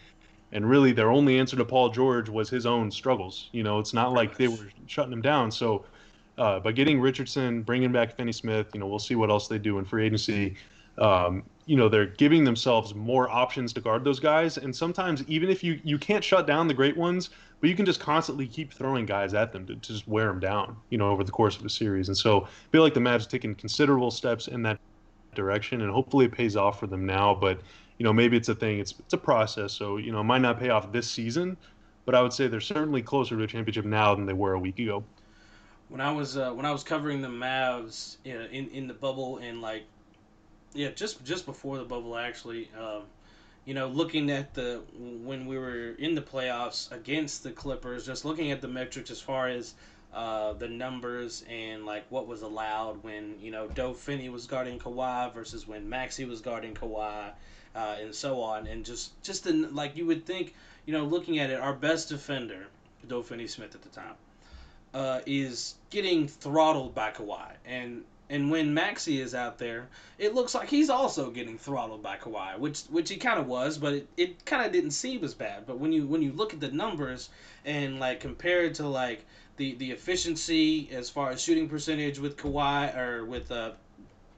and really their only answer to Paul George was his own struggles. You know, it's not like they were shutting him down. So, uh, by getting Richardson, bringing back Finney Smith, you know, we'll see what else they do in free agency. Um, you know they're giving themselves more options to guard those guys. And sometimes even if you you can't shut down the great ones but you can just constantly keep throwing guys at them to, to just wear them down you know over the course of a series. And so I feel like the Mavs taking considerable steps in that direction and hopefully it pays off for them now. But you know maybe it's a thing it's it's a process. So you know it might not pay off this season but I would say they're certainly closer to a championship now than they were a week ago. When I was uh, when I was covering the Mavs in in, in the bubble and like yeah, just just before the bubble, actually. Um, you know, looking at the when we were in the playoffs against the Clippers, just looking at the metrics as far as uh, the numbers and like what was allowed when you know Doe Finney was guarding Kawhi versus when Maxi was guarding Kawhi, uh, and so on, and just just the, like you would think, you know, looking at it, our best defender, Doe Finney-Smith at the time, uh, is getting throttled by Kawhi, and and when Maxi is out there, it looks like he's also getting throttled by Kawhi, which which he kind of was, but it, it kind of didn't seem as bad. But when you when you look at the numbers and like compared to like the the efficiency as far as shooting percentage with Kawhi or with uh,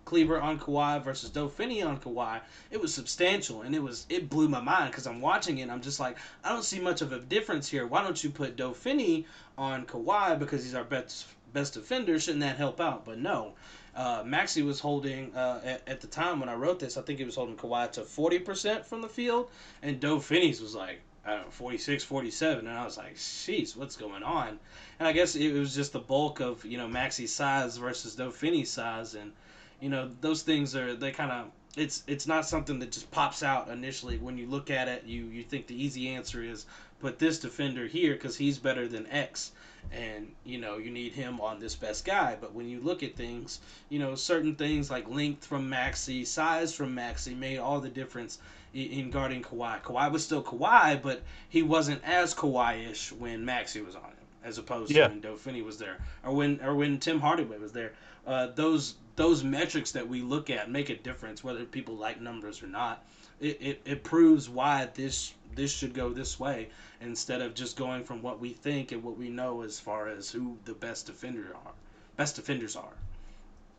Kleber on Kawhi versus Doe Finney on Kawhi, it was substantial and it was it blew my mind because I'm watching it. I'm just like I don't see much of a difference here. Why don't you put Doe Finney on Kawhi because he's our best best defender? Shouldn't that help out? But no, uh, Maxi was holding uh, at, at, the time when I wrote this. I think he was holding Kawhi to forty percent from the field, and Doe Finney's was like I don't know 46, 47, and I was like, "Jeez, what's going on?" And I guess it was just the bulk of you know Maxi's size versus Doe Finney's size, and you know those things are they kind of it's it's not something that just pops out initially when you look at it. You you think the easy answer is put this defender here because he's better than X and you know you need him on this best guy. But when you look at things, you know certain things like length from Maxi, size from Maxi made all the difference in guarding Kawhi. Kawhi was still Kawhi, but he wasn't as Kawhi-ish when Maxi was on him, as opposed yeah. to when Doe Finney was there, or when or when Tim Hardaway was there. Uh, those those metrics that we look at make a difference, whether people like numbers or not. It, it, it proves why this this should go this way instead of just going from what we think and what we know as far as who the best defender are, best defenders are.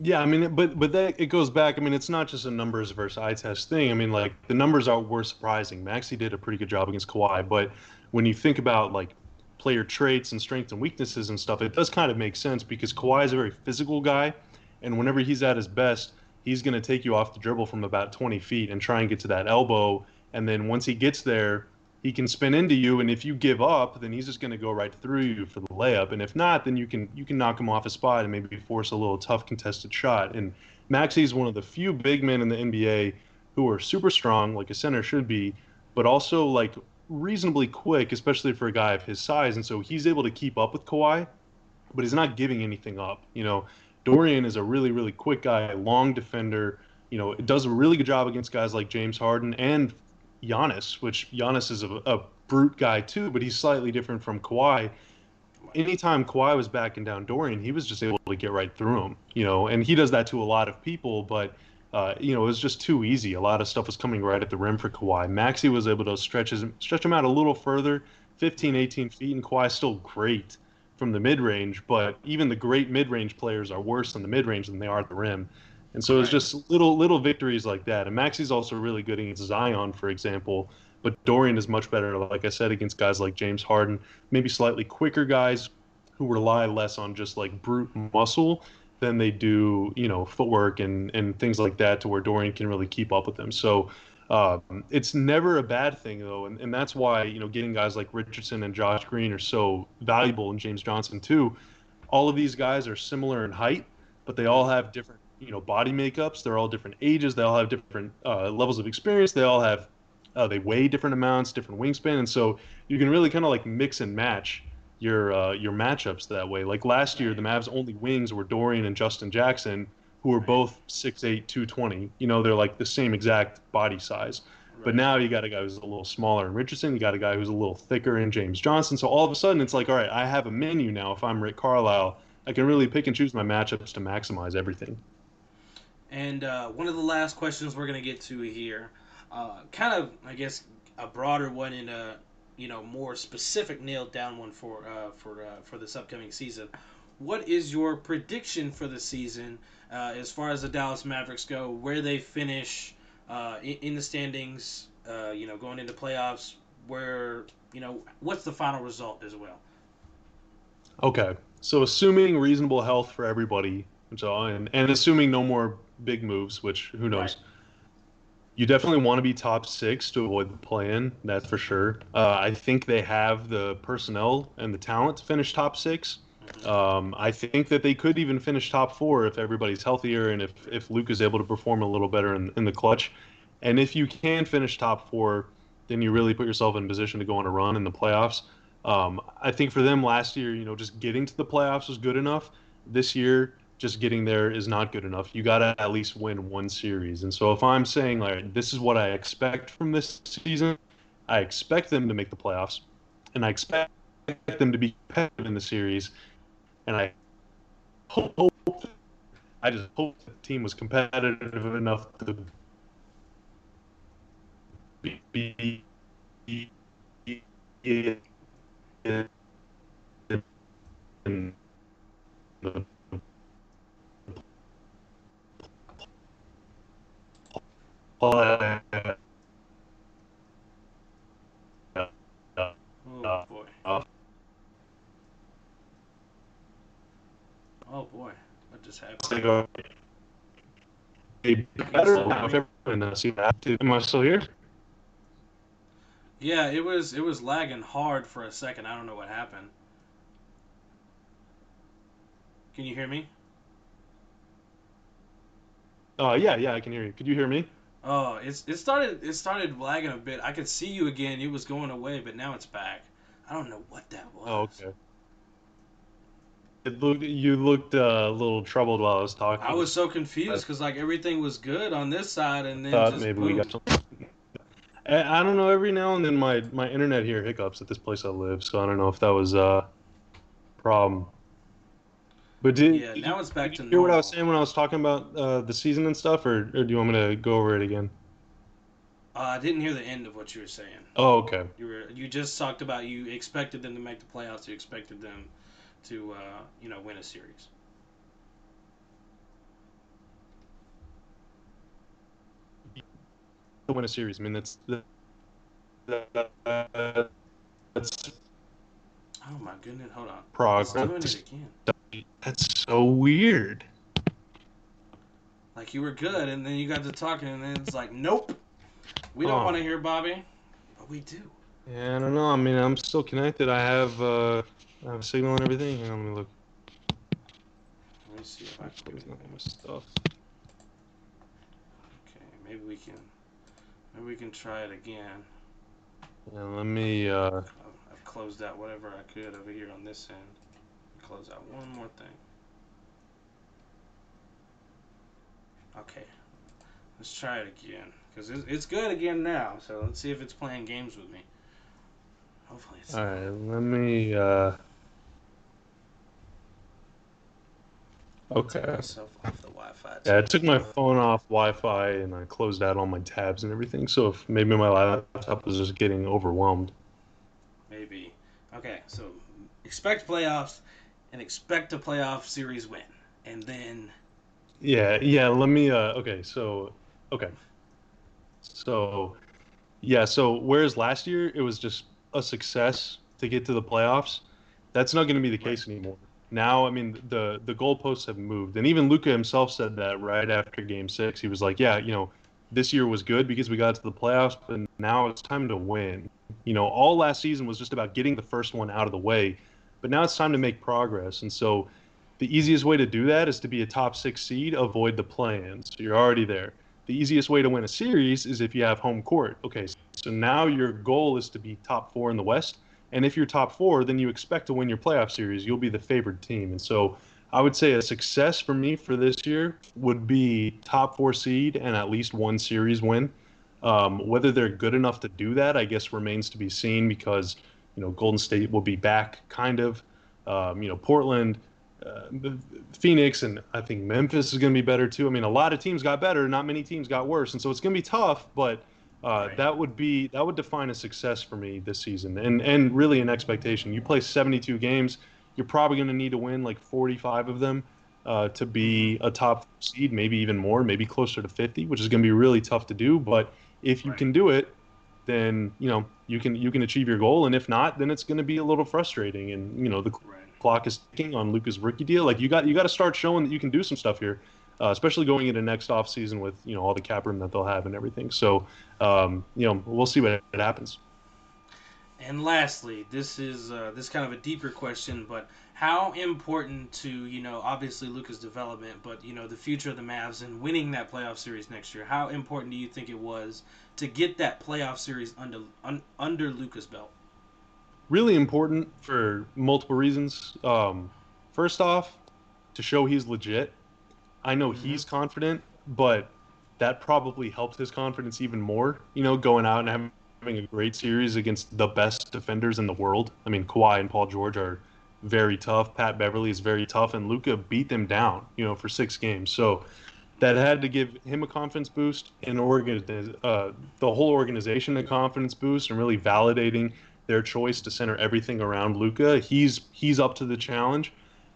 Yeah, I mean, but but that it goes back. I mean, it's not just a numbers versus eye test thing. I mean, like the numbers are were surprising. Maxi did a pretty good job against Kawhi, but when you think about like player traits and strengths and weaknesses and stuff, it does kind of make sense because Kawhi is a very physical guy, and whenever he's at his best, he's going to take you off the dribble from about 20 feet and try and get to that elbow, and then once he gets there, he can spin into you, and if you give up, then he's just going to go right through you for the layup. And if not, then you can you can knock him off his spot and maybe force a little tough contested shot. And Maxi is one of the few big men in the NBA who are super strong, like a center should be, but also like reasonably quick, especially for a guy of his size. And so he's able to keep up with Kawhi, but he's not giving anything up. You know, Dorian is a really really quick guy, long defender. You know, it does a really good job against guys like James Harden and Giannis, which Giannis is a, a brute guy too, but he's slightly different from Kawhi. Anytime Kawhi was backing down Dorian, he was just able to get right through him, you know, and he does that to a lot of people, but uh, you know, it was just too easy. A lot of stuff was coming right at the rim for Kawhi. Maxi was able to stretch his, stretch him out a little further, 15, 18 feet, and Kawhi's still great from the mid range, but even the great mid range players are worse in the mid range than they are at the rim. And so it's just little little victories like that. And Maxi's also really good against Zion, for example. But Dorian is much better, like I said, against guys like James Harden, maybe slightly quicker guys who rely less on just like brute muscle than they do, you know, footwork and, and things like that to where Dorian can really keep up with them. So um, it's never a bad thing, though. And, and that's why, you know, getting guys like Richardson and Josh Green are so valuable and James Johnson, too. All of these guys are similar in height, but they all have different you know body makeups. They're all different ages. They all have different uh, levels of experience. They all have uh, they weigh different amounts, different wingspan, and so you can really kind of like mix and match your uh, your matchups that way. Like last year, the Mavs' only wings were Dorian and Justin Jackson, who were both 6'8", 220. You know, they're like the same exact body size. But now you got a guy who's a little smaller in Richardson. You got a guy who's a little thicker in James Johnson. So all of a sudden, it's like, all right, I have a menu now. If I'm Rick Carlisle, I can really pick and choose my matchups to maximize everything. And uh, one of the last questions we're gonna get to here, uh, kind of, I guess, a broader one and a you know more specific, nailed down one for uh, for uh, for this upcoming season. What is your prediction for the season uh, as far as the Dallas Mavericks go? Where they finish uh, in, in, the standings? you know, going into playoffs. Where you know what's the final result as well? Okay, so assuming reasonable health for everybody, so and, and assuming no more big moves, which who knows. Right. You definitely want to be top six to avoid the play-in. That's for sure. Uh, I think they have the personnel and the talent to finish top six. Mm-hmm. Um, I think that they could even finish top four if everybody's healthier and if if Luke is able to perform a little better in, in the clutch. And if you can finish top four, then you really put yourself in position to go on a run in the playoffs. Um, I think for them last year, you know, just getting to the playoffs was good enough. This year, just getting there is not good enough. You got to at least win one series. And so if I'm saying like this is what I expect from this season, I expect them to make the playoffs, and I expect them to be competitive in the series, and I hope, I just hope the team was competitive enough to be, be, be the Oh boy. Oh boy. What just happened? and uh, see what happens. Am I still here? Yeah, it was it was lagging hard for a second. I don't know what happened. Can you hear me? Uh, yeah, yeah, I can hear you. Could you hear me? Oh, it's it started it started lagging a bit. I could see you again. It was going away, but now it's back. I don't know what that was. Oh, okay. It looked, you looked uh, a little troubled while I was talking. I was so confused because like everything was good on this side, and then just maybe boom. we got something. I I don't know. Every now and then, my my internet here hiccups at this place I live, so I don't know if that was uh, a problem. But did, Yeah, now it's back to you hear what I was saying when I was talking about uh, the season and stuff, or, or do you want me to go over it again? Uh, I didn't hear the end of what you were saying. Oh, okay. You were you just talked about you expected them to make the playoffs. You expected them to uh, you know win a series. To win a series, I mean that's the, the, that's Oh my goodness! Hold on. Doing it again. That's so weird. Like you were good, and then you got to talking, and then it's like, nope, we don't Oh. want to hear Bobby, but we do. Yeah, I don't know. I mean, I'm still connected. I have uh, I have a signal and everything. Hang on, let me look. Let me see if I can. There's nothing with stuff. Okay, maybe we can. Maybe we can try it again. Yeah, let me. Uh, I've closed out whatever I could over here on this end. Close out one more thing. Okay, let's try it again because it's, it's good again now. So let's see if it's playing games with me. Hopefully it's. all right, let me. Uh, okay. myself off the Wi-Fi. Yeah, I took my phone off Wi-Fi and I closed out all my tabs and everything. So if maybe my laptop was just getting overwhelmed. Maybe. Okay, so expect playoffs and expect a playoff series win. And then Yeah, yeah. Let me. Uh, okay, so okay, so yeah. So whereas last year it was just a success to get to the playoffs, that's not going to be the case anymore. Now, I mean, the the goalposts have moved, and even Luka himself said that right after Game Six. He was like, "Yeah, you know, this year was good because we got to the playoffs, but now it's time to win." You know, all last season was just about getting the first one out of the way, but now it's time to make progress, and so the easiest way to do that is to be a top six seed, avoid the play-in. So you're already there. The easiest way to win a series is if you have home court. Okay, so now your goal is to be top four in the West. And if you're top four, then you expect to win your playoff series. You'll be the favored team. And so I would say a success for me for this year would be top four seed and at least one series win. Um, whether they're good enough to do that, I guess remains to be seen because, you know, Golden State will be back kind of. Um, you know, Portland, uh, Phoenix and I think Memphis is going to be better too. I mean, a lot of teams got better, not many teams got worse, and so it's going to be tough. But uh, Right. that would be that would define a success for me this season, and and really an expectation. You play 72 games, you're probably going to need to win like 45 of them uh, to be a top seed, maybe even more, maybe closer to 50, which is going to be really tough to do. But if you Right. can do it, then you know you can you can achieve your goal, and if not, then it's going to be a little frustrating. And you know the right. clock is ticking on Luka's rookie deal. Like you got you got to start showing that you can do some stuff here, uh, especially going into next off season with you know all the cap room that they'll have and everything. So um, you know we'll see what happens. And lastly, this is uh, this is kind of a deeper question, but how important to you know obviously Luka's development, but you know the future of the Mavs and winning that playoff series next year. How important do you think it was to get that playoff series under un, under Luka's belt? Really important for multiple reasons. Um, first off, to show he's legit. I know Mhm. he's confident, but that probably helped his confidence even more. You know, going out and having having a great series against the best defenders in the world. I mean, Kawhi and Paul George are very tough. Pat Beverley is very tough, and Luka beat them down. You know, for six games. So that had to give him a confidence boost, and uh, the whole organization a confidence boost, and really validating their choice to center everything around Luka. He's he's up to the challenge.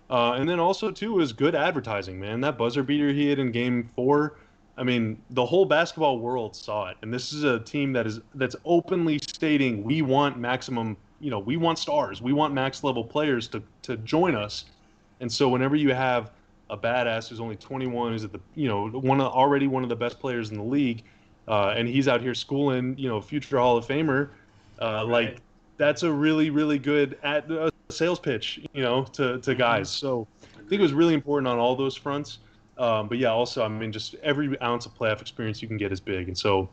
Uh, and then also too is good advertising, man. That buzzer beater he hit in Game Four. I mean, the whole basketball world saw it, and this is a team that is that's openly stating we want maximum. You know, we want stars. We want max level players to to join us. And so whenever you have a badass who's only 21, who's at the you know one of, already one of the best players in the league, uh, and he's out here schooling, you know, future Hall of Famer. Uh, Right. Like that's a really really good at uh, sales pitch, you know, to to Mhm. guys. So I think it was really important on all those fronts. Um, but yeah, also I mean, just every ounce of playoff experience you can get is big, and so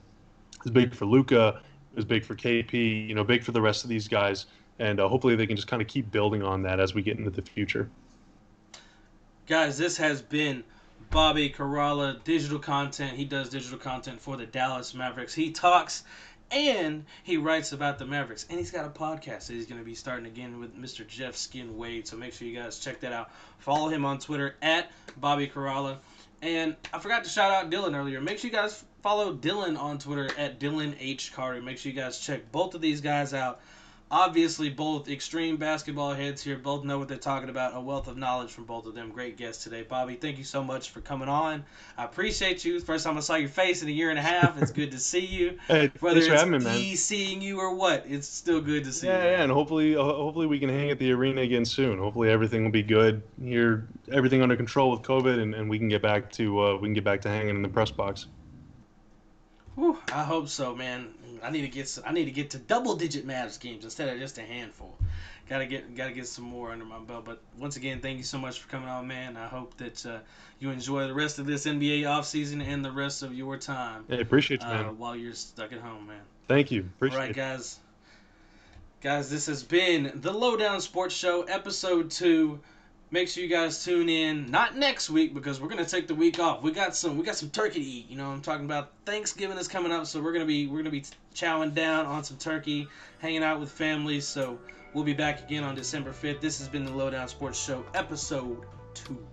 it's big for Luka. it's big for KP. You know, big for the rest of these guys, and uh, hopefully they can just kind of keep building on that as we get into the future. Guys, this has been Bobby Karalla, digital content. He does digital content for the Dallas Mavericks. He talks and he writes about the Mavericks. And he's got a podcast that he's going to be starting again with Mr. Jeff Skin Wade. So make sure you guys check that out. Follow him on Twitter at Bobby Karalla. And I forgot to shout out Dylan earlier. Make sure you guys follow Dylan on Twitter at Dylan H. Carter. Make sure you guys check both of these guys out. Obviously, both extreme basketball heads here. Both know what they're talking about. A wealth of knowledge from both of them. Great guests today. Bobby, thank you so much for coming on. I appreciate you. First time I saw your face in a year and a half. It's good to see you. Hey, Whether thanks for it's having me, man. seeing you or what, it's still good to see Yeah, you. yeah, and hopefully, uh, hopefully we can hang at the arena again soon. Hopefully everything will be good here, everything under control with COVID, and, and we can get back to uh, we can get back to hanging in the press box. Whew, I hope so, man. I need to get some, I need to get to double digit Mavs games instead of just a handful. Gotta get gotta get some more under my belt. But once again, thank you so much for coming on, man. I hope that uh, you enjoy the rest of this NBA offseason and the rest of your time Hey, appreciate you, uh, man. while you're stuck at home, man. Thank you. All Appreciate right, it. guys. Guys, this has been the Lowdown Sports Show, episode two. Make sure you guys tune in. Not next week because we're gonna take the week off. We got some we got some turkey to eat. You know, I'm talking about Thanksgiving is coming up, so we're gonna be we're gonna be chowing down on some turkey, hanging out with families. So we'll be back again on December 5th. This has been the Lowdown Sports Show, episode two.